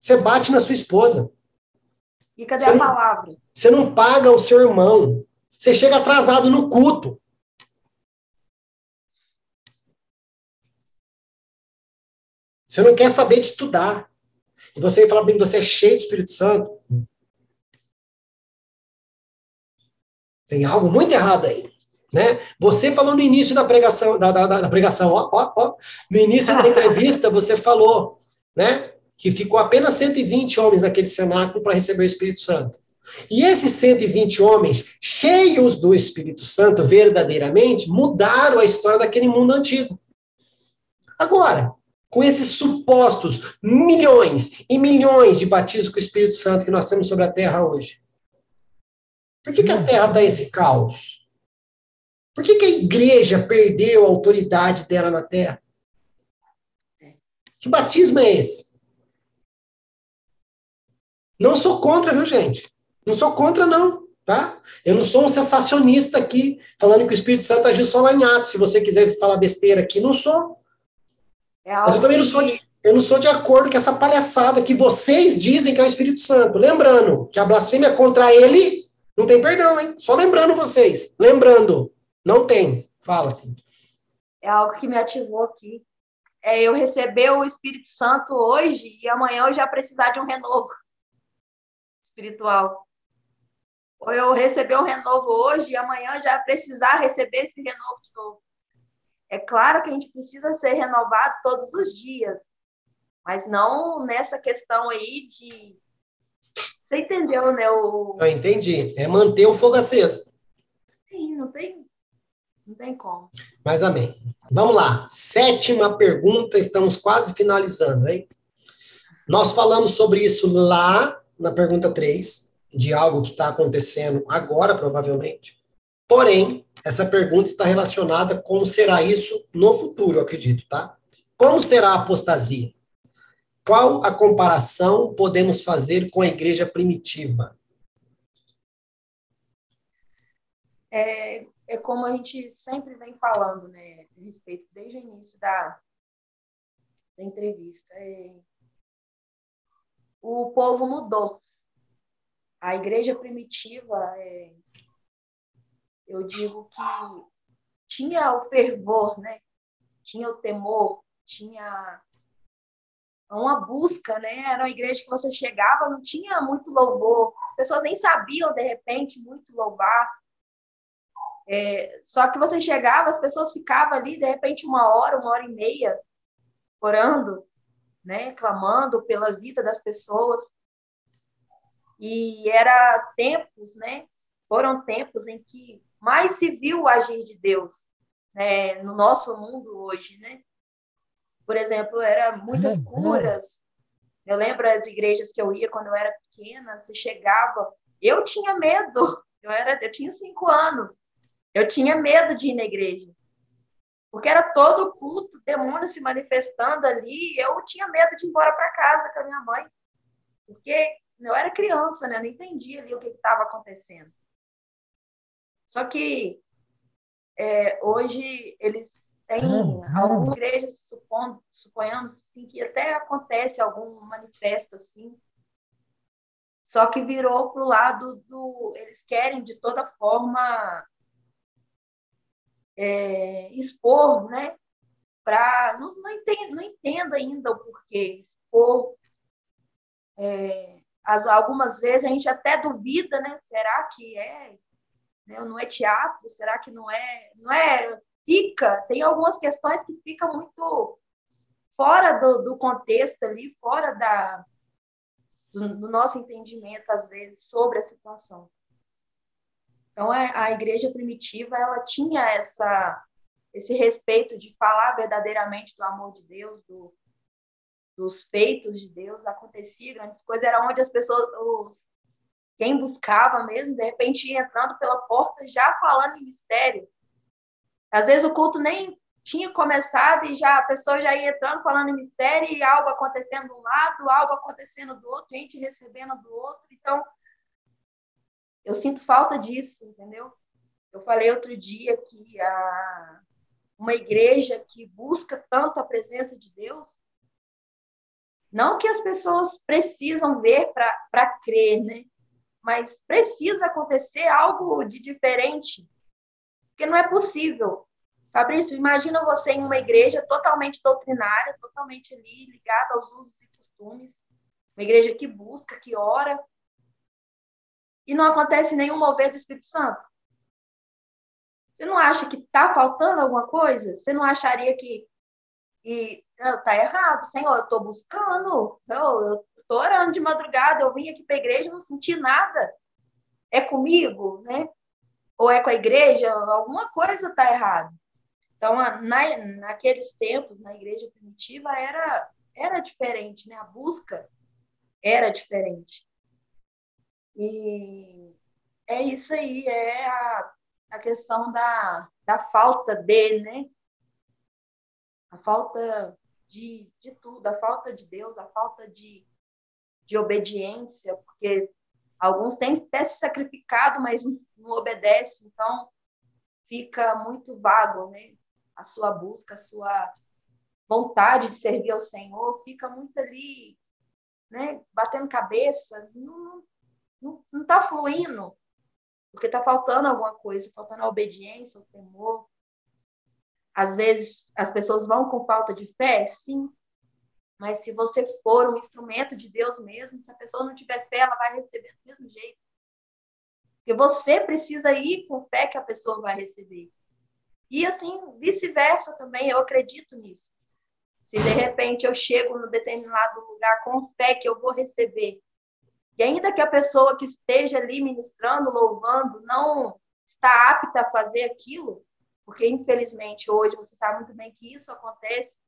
[SPEAKER 1] Você bate na sua esposa.
[SPEAKER 2] E cadê você a palavra?
[SPEAKER 1] você não paga o seu irmão. Você chega atrasado no culto. Você não quer saber de estudar. E você vem falar bem que você é cheio do Espírito Santo. Tem algo muito errado aí. Né? Você falou no início da pregação, da, da, da pregação, ó, ó, ó, no início da entrevista, você falou, né, que ficou apenas 120 homens naquele cenáculo para receber o Espírito Santo. E esses 120 homens, cheios do Espírito Santo verdadeiramente, mudaram a história daquele mundo antigo. Agora, com esses supostos milhões e milhões de batismos com o Espírito Santo que nós temos sobre a terra hoje, por que, que a terra está esse caos? Por que, que a igreja perdeu a autoridade dela na terra? Que batismo é esse? Não sou contra, viu, gente? Não sou contra, não, tá? Eu não sou um sensacionista aqui, falando que o Espírito Santo agiu só lá em Atos. Se você quiser falar besteira aqui, não sou. É Mas eu também não sou, de, eu não sou de acordo com essa palhaçada que vocês dizem que é o Espírito Santo. Lembrando que a blasfêmia contra ele não tem perdão, hein? Só lembrando vocês. Lembrando, não tem. Fala, assim.
[SPEAKER 2] É algo que me ativou aqui. É eu receber o Espírito Santo hoje e amanhã eu já precisar de um renovo espiritual. Ou eu receber um renovo hoje e amanhã já precisar receber esse renovo de novo. É claro que a gente precisa ser renovado todos os dias, mas não nessa questão aí de. Você entendeu, né? O...
[SPEAKER 1] Eu entendi. É manter o fogo aceso.
[SPEAKER 2] Sim, não tem, não tem como.
[SPEAKER 1] Mas amém. Vamos lá. Sétima pergunta, estamos quase finalizando, hein? Nós falamos sobre isso lá na pergunta 3, de algo que está acontecendo agora, provavelmente. Porém, essa pergunta está relacionada com como será isso no futuro, acredito, tá? Como será a apostasia? Qual a comparação podemos fazer com a igreja primitiva?
[SPEAKER 2] É, é como a gente sempre vem falando, né, a respeito, desde o início da, da entrevista. É, o povo mudou. A igreja primitiva, é, eu digo que tinha o fervor, né? Tinha o temor, tinha uma busca, né? Era uma igreja que você chegava, não tinha muito louvor, as pessoas nem sabiam de repente muito louvar. É, só que você chegava, as pessoas ficavam ali de repente uma hora, uma hora e meia orando, né, clamando pela vida das pessoas. E era tempos, né? Foram tempos em que mais se viu o agir de Deus né, no nosso mundo hoje, né? Por exemplo, era muitas curas. Eu lembro as igrejas que eu ia quando eu era pequena, você chegava, eu tinha medo. Eu era, eu tinha cinco anos. Eu tinha medo de ir na igreja porque era todo culto, demônio se manifestando ali, eu tinha medo de ir embora para casa com a minha mãe, porque eu era criança, né? Eu não entendia ali o que estava acontecendo. Só que é, hoje eles têm algumas igrejas, supondo, suponhamos assim, que até acontece algum manifesto assim, só que virou para o lado do. Eles querem de toda forma é, expor, né? Para não, não, entendo, não entendo ainda o porquê expor. É, as, algumas vezes a gente até duvida, né? Será que é? Né? Não é teatro? Será que não é? Não é? Fica. Tem algumas questões que ficam muito fora do, do contexto ali, fora da, do, do nosso entendimento às vezes sobre a situação. Então, a, é, a igreja primitiva, ela tinha essa, esse respeito de falar verdadeiramente do amor de Deus, do, dos feitos de Deus, acontecia grandes coisas, era onde as pessoas, os, quem buscava mesmo, de repente ia entrando pela porta já falando em mistério. Às vezes o culto nem tinha começado e já a pessoa já ia entrando falando em mistério e algo acontecendo de um lado, algo acontecendo do outro, gente recebendo do outro. Então, eu sinto falta disso, entendeu? Eu falei outro dia que a, uma igreja que busca tanto a presença de Deus, não que as pessoas precisam ver para crer, né? Mas precisa acontecer algo de diferente, porque não é possível Fabrício, imagina você em uma igreja totalmente doutrinária, totalmente ali ligada aos usos e costumes, uma igreja que busca, que ora, e não acontece nenhum mover do Espírito Santo. Você não acha que está faltando alguma coisa? Você não acharia que está errado? Senhor, eu estou buscando, eu estou orando de madrugada, eu vim aqui para a igreja e não senti nada. É comigo, né? Ou é com a igreja? Alguma coisa está errada. Então, na, naqueles tempos, na igreja primitiva, era, era diferente, né? A busca era diferente. E é isso aí, é a, a questão da, da falta de, né? A falta de, de tudo, a falta de Deus, a falta de, de obediência, porque alguns têm até se sacrificado, mas não obedecem, então fica muito vago, né? a sua busca, a sua vontade de servir ao Senhor fica muito ali, né, batendo cabeça, não não está fluindo, porque está faltando alguma coisa, faltando a obediência, o temor. Às vezes as pessoas vão com falta de fé, sim, mas se você for um instrumento de Deus mesmo, se a pessoa não tiver fé, ela vai receber do mesmo jeito. Porque você precisa ir com fé que a pessoa vai receber. E assim, vice-versa também, eu acredito nisso. Se de repente eu chego no determinado lugar com fé que eu vou receber, e ainda que a pessoa que esteja ali ministrando, louvando, não está apta a fazer aquilo, porque infelizmente hoje você sabe muito bem que isso acontece,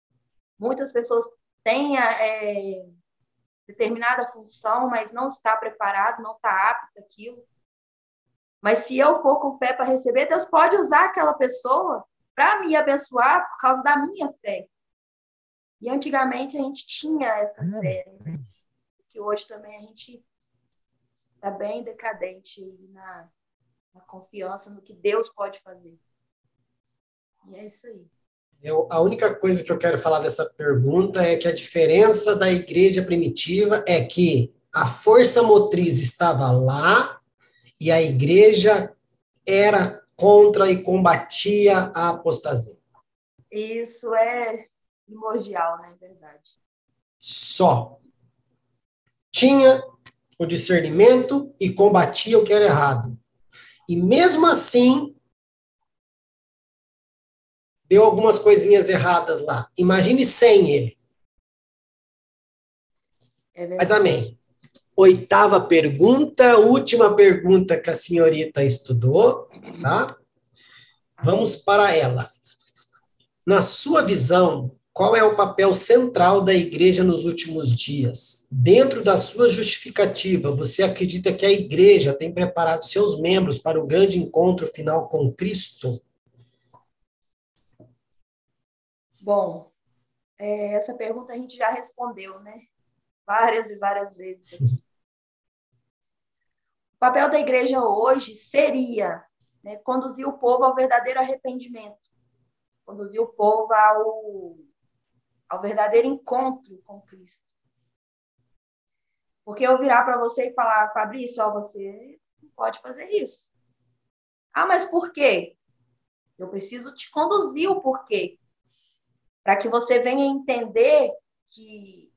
[SPEAKER 2] muitas pessoas têm é, determinada função, mas não está preparado, não está apto àquilo. Mas se eu for com fé para receber, Deus pode usar aquela pessoa para me abençoar por causa da minha fé. E antigamente a gente tinha essa fé, né? que hoje também a gente está bem decadente na, na confiança no que Deus pode fazer. E é isso aí.
[SPEAKER 1] Eu, a única coisa que eu quero falar dessa pergunta é que a diferença da igreja primitiva é que a força motriz estava lá e a igreja era contra e combatia a apostasia.
[SPEAKER 2] Isso é primordial, na né? é verdade.
[SPEAKER 1] Só. Tinha o discernimento e combatia o que era errado. E mesmo assim, deu algumas coisinhas erradas lá. Imagine sem ele. É Mas amém oitava pergunta, última pergunta que a senhorita estudou, tá? Vamos para ela. Na sua visão, qual é o papel central da igreja nos últimos dias? Dentro da sua justificativa, você acredita que a igreja tem preparado seus membros para o grande encontro final com Cristo?
[SPEAKER 2] Bom, é, essa pergunta a gente já respondeu, né? Várias e várias vezes. O papel da igreja hoje seria né, conduzir o povo ao verdadeiro arrependimento, conduzir o povo ao, ao verdadeiro encontro com Cristo. Porque eu virar para você e falar, Fabrício, ó, você não pode fazer isso. Ah, mas por quê? Eu preciso te conduzir o porquê. Para que você venha entender que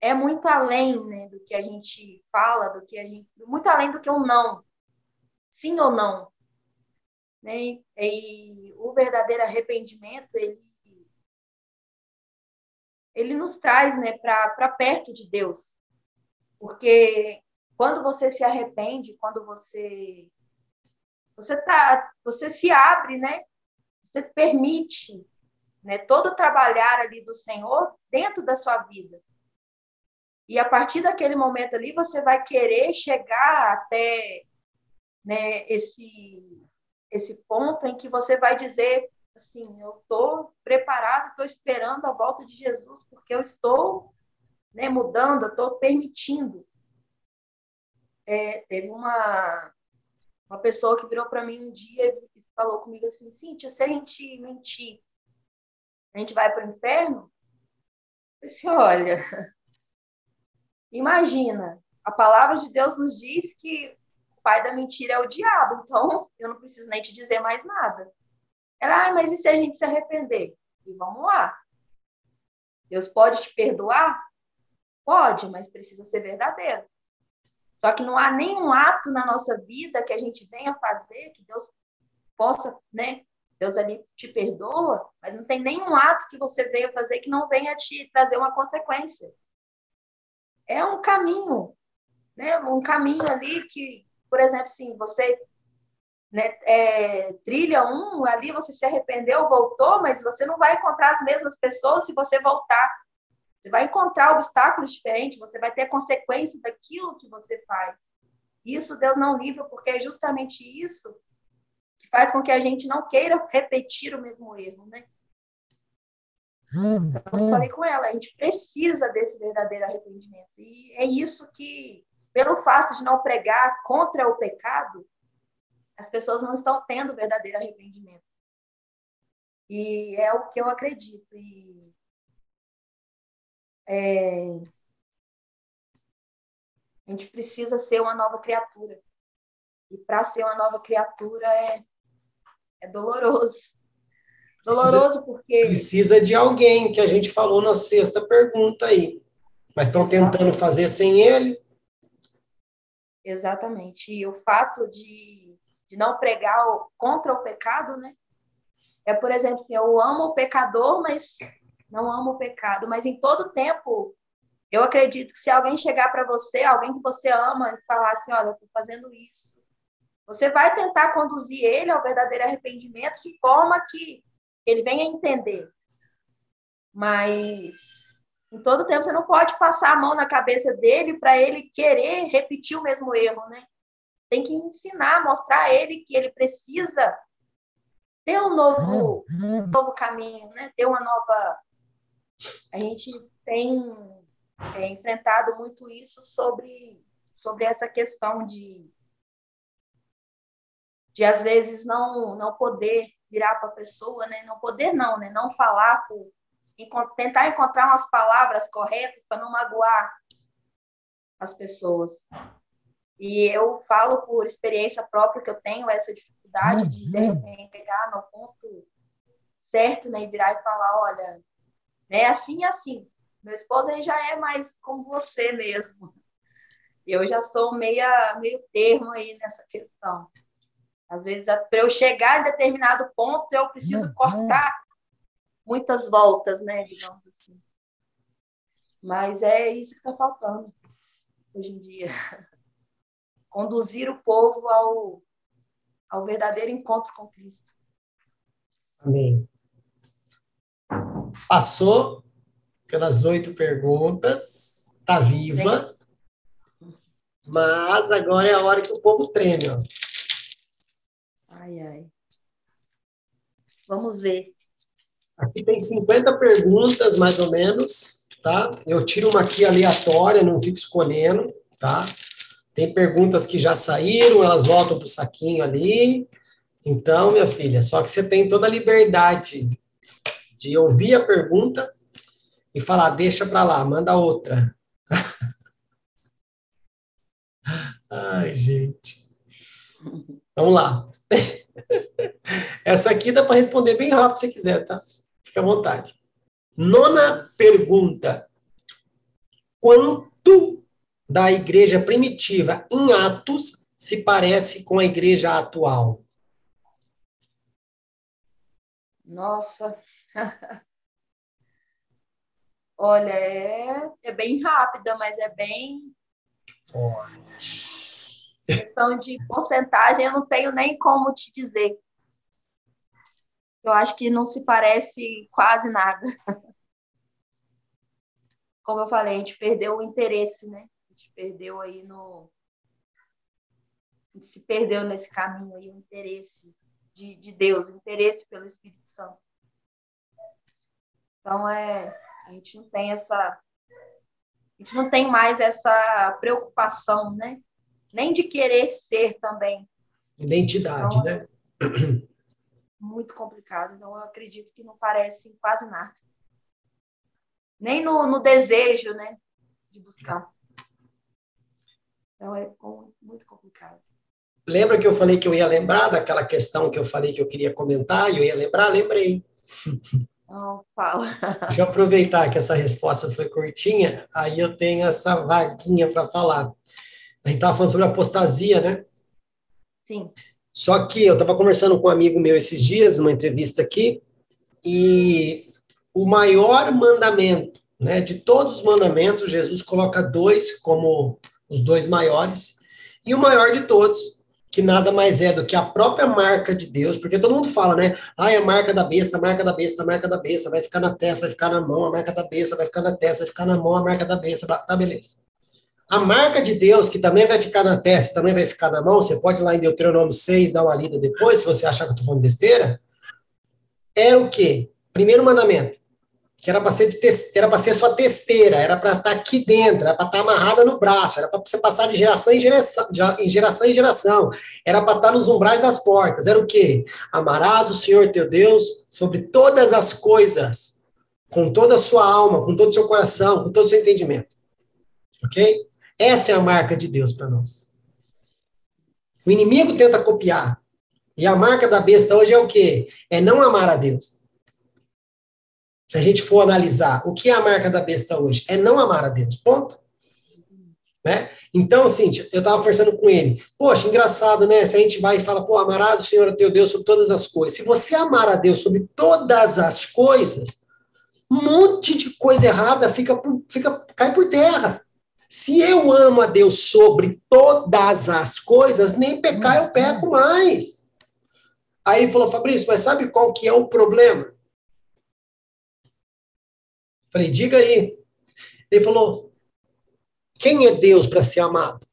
[SPEAKER 2] é muito além né, do que a gente fala, do que a gente. Muito além do que um não. Sim ou não. Né? E o verdadeiro arrependimento, ele, ele nos traz né, para perto de Deus. Porque quando você se arrepende, quando você você tá, você se abre, né? Você permite né, todo trabalhar ali do Senhor dentro da sua vida. E a partir daquele momento ali, você vai querer chegar até né, esse, esse ponto em que você vai dizer assim, eu estou preparado, estou esperando a volta de Jesus, porque eu estou né, mudando, eu estou permitindo. É, teve uma, uma pessoa que virou para mim um dia e falou comigo assim, Cíntia, se a gente mentir, a gente vai para o inferno? Disse, olha, imagina, a palavra de Deus nos diz que o pai da mentira é o diabo, então eu não preciso nem te dizer mais nada. Ela, ah, mas e se a gente se arrepender? E vamos lá. Deus pode te perdoar? Pode, mas precisa ser verdadeiro. Só que não há nenhum ato na nossa vida que a gente venha fazer que Deus possa, né? Deus ali te perdoa, mas não tem nenhum ato que você venha fazer que não venha te trazer uma consequência. É um caminho, né? Um caminho ali que, por exemplo, assim, você né, é, trilha um, ali você se arrependeu, voltou, mas você não vai encontrar as mesmas pessoas se você voltar. Você vai encontrar obstáculos diferentes, você vai ter consequência daquilo que você faz. Isso Deus não livra, porque é justamente isso que faz com que a gente não queira repetir o mesmo erro, né? Então, eu falei com ela, a gente precisa desse verdadeiro arrependimento. E é isso que, pelo fato de não pregar contra o pecado, as pessoas não estão tendo verdadeiro arrependimento. E é o que eu acredito. E é, a gente precisa ser uma nova criatura. E para ser uma nova criatura é, é doloroso. Doloroso
[SPEAKER 1] precisa,
[SPEAKER 2] porque.
[SPEAKER 1] Precisa de alguém, que a gente falou na sexta pergunta aí. Mas estão tentando fazer sem ele.
[SPEAKER 2] Exatamente. E o fato de de não pregar contra o pecado, né? É, por exemplo, eu amo o pecador, mas não amo o pecado. Mas em todo tempo, eu acredito que se alguém chegar para você, alguém que você ama, e falar assim: olha, eu estou fazendo isso, você vai tentar conduzir ele ao verdadeiro arrependimento de forma que ele venha entender. Mas em todo tempo você não pode passar a mão na cabeça dele para ele querer repetir o mesmo erro, né? tem que ensinar, mostrar a ele que ele precisa ter um novo, um novo caminho, né? ter uma nova. A gente tem é, enfrentado muito isso sobre, sobre essa questão de, de às vezes não, não poder virar para a pessoa, né? não poder não, né? não falar, por, tentar encontrar umas palavras corretas para não magoar as pessoas. E eu falo por experiência própria que eu tenho essa dificuldade de, de repente, pegar no ponto certo, né, e virar e falar, olha, né, assim assim. Meu esposo aí já é mais como você mesmo. Eu já sou meia, meio termo aí nessa questão. Às vezes, para eu chegar em determinado ponto, eu preciso cortar muitas voltas, né, digamos assim. Mas é isso que está faltando hoje em dia conduzir o povo ao, ao verdadeiro encontro com Cristo.
[SPEAKER 1] Amém. Passou pelas oito perguntas, está viva, mas agora é a hora que o povo treme. Ó.
[SPEAKER 2] Ai, ai. Vamos ver.
[SPEAKER 1] Aqui tem 50 perguntas, mais ou menos, tá? Eu tiro uma aqui aleatória, não fico escolhendo, tá? Tem perguntas que já saíram, elas voltam para o saquinho ali. Então, minha filha, só que você tem toda a liberdade de ouvir a pergunta e falar, deixa para lá, manda outra. Ai, gente. Vamos lá. Essa aqui dá para responder bem rápido se quiser, tá? Fica à vontade. Nona pergunta. Quanto da igreja primitiva em Atos se parece com a igreja atual?
[SPEAKER 2] Nossa. Olha, é, é bem rápida, mas é bem.
[SPEAKER 1] Olha.
[SPEAKER 2] Questão de porcentagem, eu não tenho nem como te dizer. eu acho que não se parece quase nada. Como eu falei, a gente perdeu o interesse, né? A gente perdeu aí no. A gente se perdeu nesse caminho aí, o interesse de, de Deus, o interesse pelo Espírito Santo. Então, é, a gente não tem essa. A gente não tem mais essa preocupação, né? Nem de querer ser também.
[SPEAKER 1] Identidade, então, né?
[SPEAKER 2] muito complicado, então eu acredito que não parece quase nada. Nem no, no desejo, né, de buscar. Então é muito complicado.
[SPEAKER 1] Lembra que eu falei que eu ia lembrar daquela questão que eu falei que eu queria comentar e eu ia lembrar? Lembrei.
[SPEAKER 2] Não, fala.
[SPEAKER 1] Deixa eu aproveitar que essa resposta foi curtinha, aí eu tenho essa vaguinha para falar. A gente estava falando sobre apostasia, né?
[SPEAKER 2] Sim.
[SPEAKER 1] Só que eu estava conversando com um amigo meu esses dias, numa entrevista aqui, e o maior mandamento, né, de todos os mandamentos, Jesus coloca dois como os dois maiores, e o maior de todos, que nada mais é do que a própria marca de Deus, porque todo mundo fala, né? Ah, é a marca da besta, a marca da besta, a marca da besta, vai ficar na testa, vai ficar na mão, a marca da besta, vai ficar na testa, vai ficar na mão, a marca da besta, tá beleza. A marca de Deus, que também vai ficar na testa, também vai ficar na mão, você pode ir lá em Deuteronômio 6 dar uma lida depois, se você achar que eu estou falando besteira, era o quê? Primeiro mandamento, que era para ser, era ser sua testeira, era para estar tá aqui dentro, era para estar tá amarrada no braço, era para você passar de geração em geração, em geração em geração, era para estar tá nos umbrais das portas, era o quê? Amarás o Senhor teu Deus sobre todas as coisas, com toda a sua alma, com todo o seu coração, com todo o seu entendimento. Ok? Essa é a marca de Deus para nós. O inimigo tenta copiar. E a marca da besta hoje é o quê? É não amar a Deus. Se a gente for analisar o que é a marca da besta hoje, é não amar a Deus. Ponto. Né? Então, Cíntia, eu estava conversando com ele. Poxa, engraçado, né? Se a gente vai e fala, pô, amarás o Senhor teu Deus sobre todas as coisas. Se você amar a Deus sobre todas as coisas, um monte de coisa errada fica, fica cai por terra. Se eu amo a Deus sobre todas as coisas, nem pecar eu peco mais. Aí ele falou, Fabrício, mas sabe qual que é o problema? Falei, diga aí. Ele falou, quem é Deus para ser amado?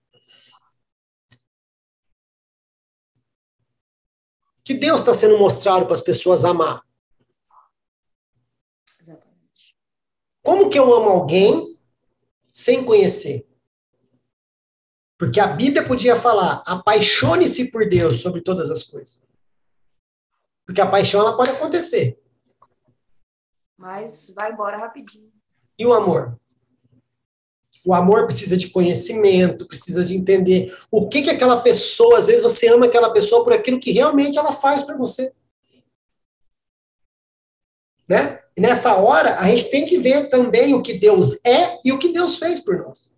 [SPEAKER 1] Que Deus está sendo mostrado para as pessoas amar? Exatamente. Como que eu amo alguém sem conhecer. Porque a Bíblia podia falar: apaixone-se por Deus sobre todas as coisas. Porque a paixão ela pode acontecer.
[SPEAKER 2] Mas vai embora rapidinho.
[SPEAKER 1] E o amor? O amor precisa de conhecimento, precisa de entender o que que aquela pessoa, às vezes você ama aquela pessoa por aquilo que realmente ela faz para você. Né? E nessa hora, a gente tem que ver também o que Deus é e o que Deus fez por nós.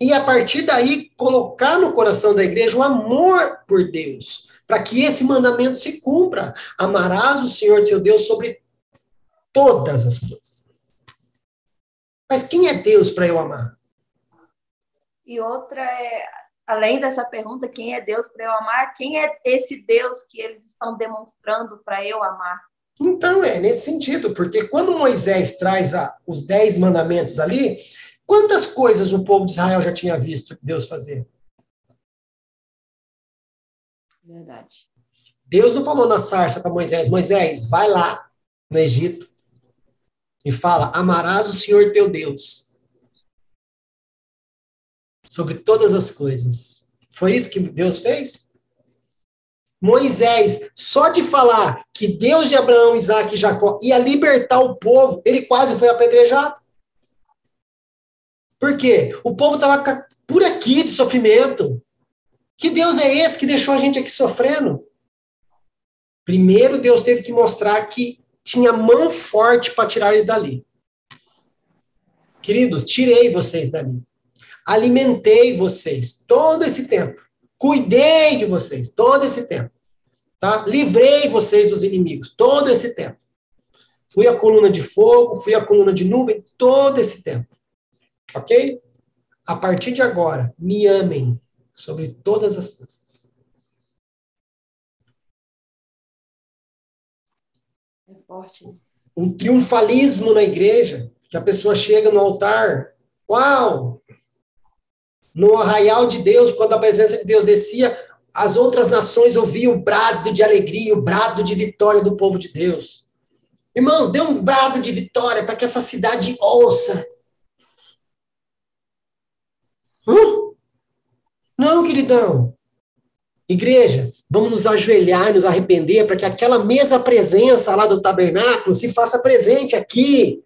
[SPEAKER 1] E a partir daí, colocar no coração da igreja o amor por Deus, para que esse mandamento se cumpra. Amarás o Senhor teu Deus sobre todas as coisas. Mas quem é Deus para eu amar?
[SPEAKER 2] E outra é, além dessa pergunta, quem é Deus para eu amar? Quem é esse Deus que eles estão demonstrando para eu amar?
[SPEAKER 1] Então, é nesse sentido, porque quando Moisés traz a, os dez mandamentos ali, quantas coisas o povo de Israel já tinha visto Deus fazer?
[SPEAKER 2] Verdade.
[SPEAKER 1] Deus não falou na sarça para Moisés: Moisés, vai lá no Egito e fala: Amarás o Senhor teu Deus sobre todas as coisas. Foi isso que Deus fez? Moisés, só de falar que Deus de Abraão, Isaac e Jacó ia libertar o povo, ele quase foi apedrejado. Por quê? O povo estava por aqui de sofrimento. Que Deus é esse que deixou a gente aqui sofrendo? Primeiro, Deus teve que mostrar que tinha mão forte para tirar eles dali. Queridos, tirei vocês dali. Alimentei vocês todo esse tempo. Cuidei de vocês todo esse tempo. Tá? Livrei vocês dos inimigos todo esse tempo. Fui a coluna de fogo, fui a coluna de nuvem todo esse tempo. Ok? A partir de agora, me amem sobre todas as coisas.
[SPEAKER 2] É forte. Né?
[SPEAKER 1] Um triunfalismo na igreja, que a pessoa chega no altar, uau! No arraial de Deus, quando a presença de Deus descia, as outras nações ouviam o brado de alegria, o brado de vitória do povo de Deus. Irmão, dê um brado de vitória para que essa cidade ouça. Hã? Não, queridão. Igreja, vamos nos ajoelhar e nos arrepender para que aquela mesma presença lá do tabernáculo se faça presente aqui.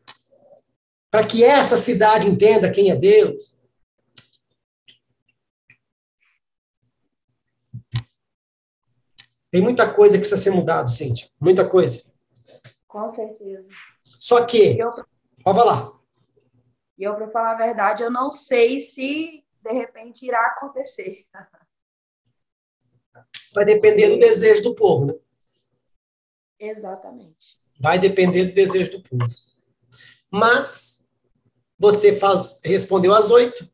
[SPEAKER 1] Para que essa cidade entenda quem é Deus. Tem muita coisa que precisa ser mudada, Cíntia. Muita coisa.
[SPEAKER 2] Com certeza.
[SPEAKER 1] Só que. Eu, pode falar.
[SPEAKER 2] E eu, para falar a verdade, eu não sei se de repente irá acontecer.
[SPEAKER 1] Vai depender do desejo do povo, né?
[SPEAKER 2] Exatamente.
[SPEAKER 1] Vai depender do desejo do povo. Mas você faz, respondeu às oito,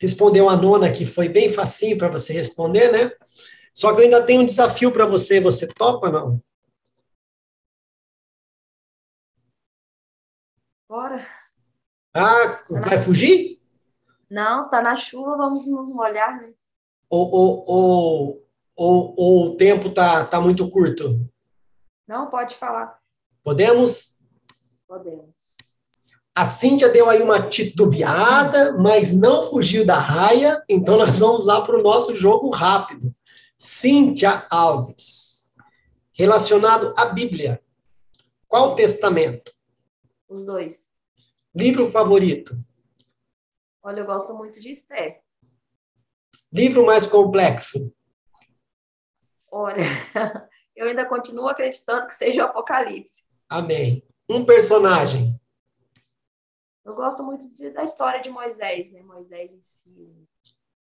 [SPEAKER 1] respondeu a nona, que foi bem facinho para você responder, né? Só que eu ainda tenho um desafio para você. Você topa, não?
[SPEAKER 2] Bora.
[SPEAKER 1] Ah, vai fugir?
[SPEAKER 2] Não, tá na chuva, vamos nos molhar, né?
[SPEAKER 1] Ou, ou, ou, ou, ou o tempo tá, tá muito curto?
[SPEAKER 2] Não, pode falar.
[SPEAKER 1] Podemos?
[SPEAKER 2] Podemos.
[SPEAKER 1] A Cíntia deu aí uma titubeada, mas não fugiu da raia, então nós vamos lá para o nosso jogo rápido. Cíntia Alves. Relacionado à Bíblia. Qual testamento?
[SPEAKER 2] Os dois.
[SPEAKER 1] Livro favorito?
[SPEAKER 2] Olha, eu gosto muito de Esther.
[SPEAKER 1] Livro mais complexo?
[SPEAKER 2] Olha, eu ainda continuo acreditando que seja o Apocalipse.
[SPEAKER 1] Amém. Um personagem?
[SPEAKER 2] Eu gosto muito de, da história de Moisés, né? Moisés em si.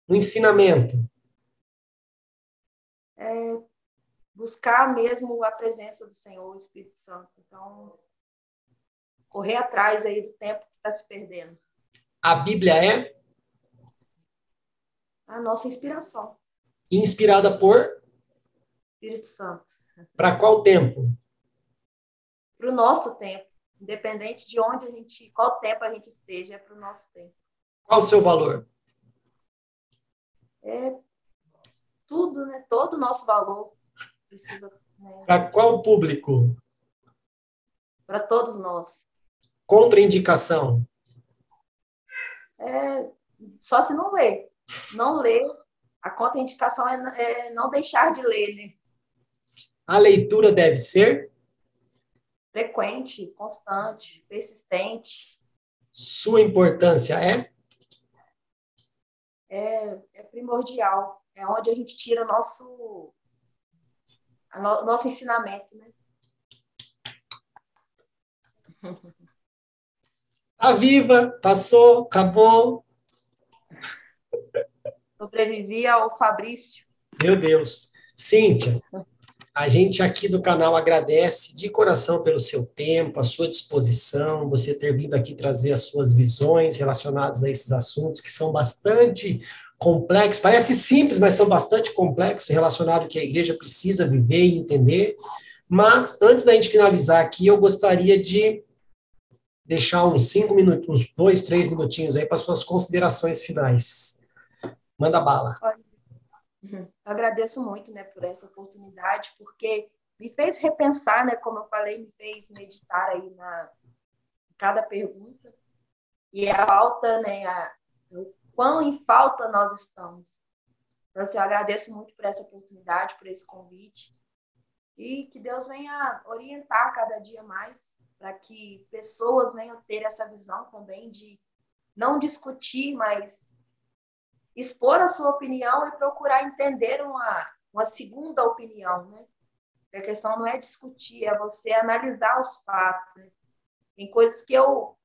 [SPEAKER 1] Um ensinamento?
[SPEAKER 2] É, buscar mesmo a presença do Senhor, o Espírito Santo. Então, correr atrás aí do tempo que está se perdendo.
[SPEAKER 1] A Bíblia é?
[SPEAKER 2] A nossa inspiração.
[SPEAKER 1] Inspirada por?
[SPEAKER 2] Espírito Santo.
[SPEAKER 1] Para qual tempo?
[SPEAKER 2] Para o nosso tempo. Independente de onde a gente, qual tempo a gente esteja, é para o nosso tempo.
[SPEAKER 1] Qual o seu valor?
[SPEAKER 2] É tudo, né? Todo o nosso valor precisa. Né?
[SPEAKER 1] Para qual público?
[SPEAKER 2] Para todos nós.
[SPEAKER 1] Contraindicação?
[SPEAKER 2] É, só se não ler. Não ler. A contraindicação é, é não deixar de ler, né?
[SPEAKER 1] A leitura deve ser?
[SPEAKER 2] Frequente, constante, persistente.
[SPEAKER 1] Sua importância é?
[SPEAKER 2] É, é primordial é onde a gente tira o nosso, no, nosso ensinamento, né?
[SPEAKER 1] Tá viva, passou, acabou.
[SPEAKER 2] Sobrevivi ao Fabrício.
[SPEAKER 1] Meu Deus. Cíntia, a gente aqui do canal agradece de coração pelo seu tempo, a sua disposição, você ter vindo aqui trazer as suas visões relacionadas a esses assuntos que são bastante complexos, parece simples, mas são bastante complexos, relacionados que a igreja precisa viver e entender. Mas, antes da gente finalizar aqui, eu gostaria de deixar uns cinco minutos, uns dois, três minutinhos aí para suas considerações finais. Manda bala.
[SPEAKER 2] Eu agradeço muito, né, por essa oportunidade, porque me fez repensar, né, como eu falei, me fez meditar aí na cada pergunta e a alta, né, a, quão em falta nós estamos. Então, assim, eu agradeço muito por essa oportunidade, por esse convite. E que Deus venha orientar cada dia mais para que pessoas venham ter essa visão também de não discutir, mas expor a sua opinião e procurar entender uma, uma segunda opinião, né? A questão não é discutir, é você analisar os fatos. Né? Tem coisas que eu,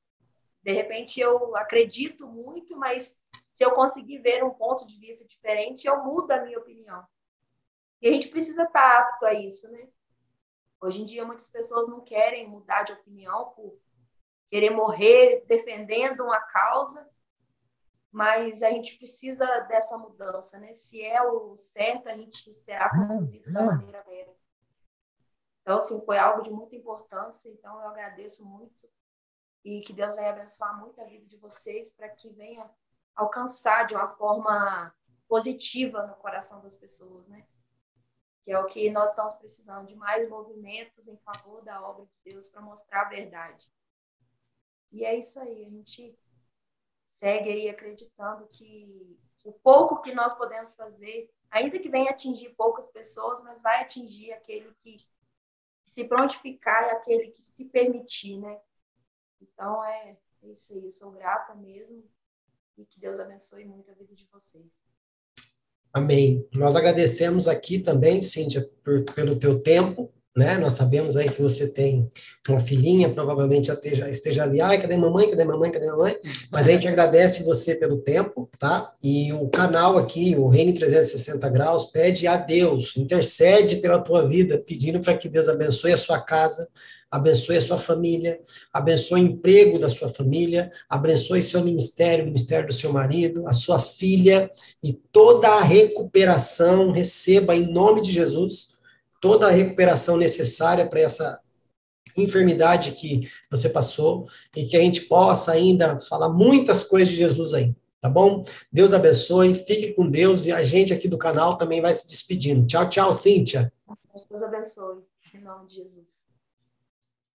[SPEAKER 2] de repente, eu acredito muito, mas se eu conseguir ver um ponto de vista diferente, eu mudo a minha opinião. E a gente precisa estar apto a isso, né? Hoje em dia, muitas pessoas não querem mudar de opinião por querer morrer defendendo uma causa, mas a gente precisa dessa mudança, né? Se é o certo, a gente será conduzido da maneira certa. Então, assim, foi algo de muita importância, então eu agradeço muito e que Deus venha abençoar muito a vida de vocês para que venha alcançar de uma forma positiva no coração das pessoas, né? Que é o que nós estamos precisando de mais movimentos em favor da obra de Deus para mostrar a verdade. E é isso aí, a gente segue aí acreditando que o pouco que nós podemos fazer, ainda que venha atingir poucas pessoas, mas vai atingir aquele que se prontificar aquele que se permitir, né? Então é, é isso aí, eu sou grata mesmo e que Deus abençoe muito a vida de vocês.
[SPEAKER 1] Amém. Nós agradecemos aqui também, Cíntia, por, pelo teu tempo, né? Nós sabemos aí que você tem uma filhinha, provavelmente já esteja, esteja ali, ai, cadê mamãe, cadê mamãe, cadê mamãe? Mas a gente agradece você pelo tempo, tá? E o canal aqui, o Reino 360 Graus, pede a Deus, intercede pela tua vida, pedindo para que Deus abençoe a sua casa, abençoe a sua família, abençoe o emprego da sua família, abençoe seu ministério, o ministério do seu marido, a sua filha, e toda a recuperação receba em nome de Jesus toda a recuperação necessária para essa enfermidade que você passou e que a gente possa ainda falar muitas coisas de Jesus aí, tá bom? Deus abençoe, fique com Deus e a gente aqui do canal também vai se despedindo. Tchau, tchau, Cíntia.
[SPEAKER 2] Deus abençoe, em nome de Jesus.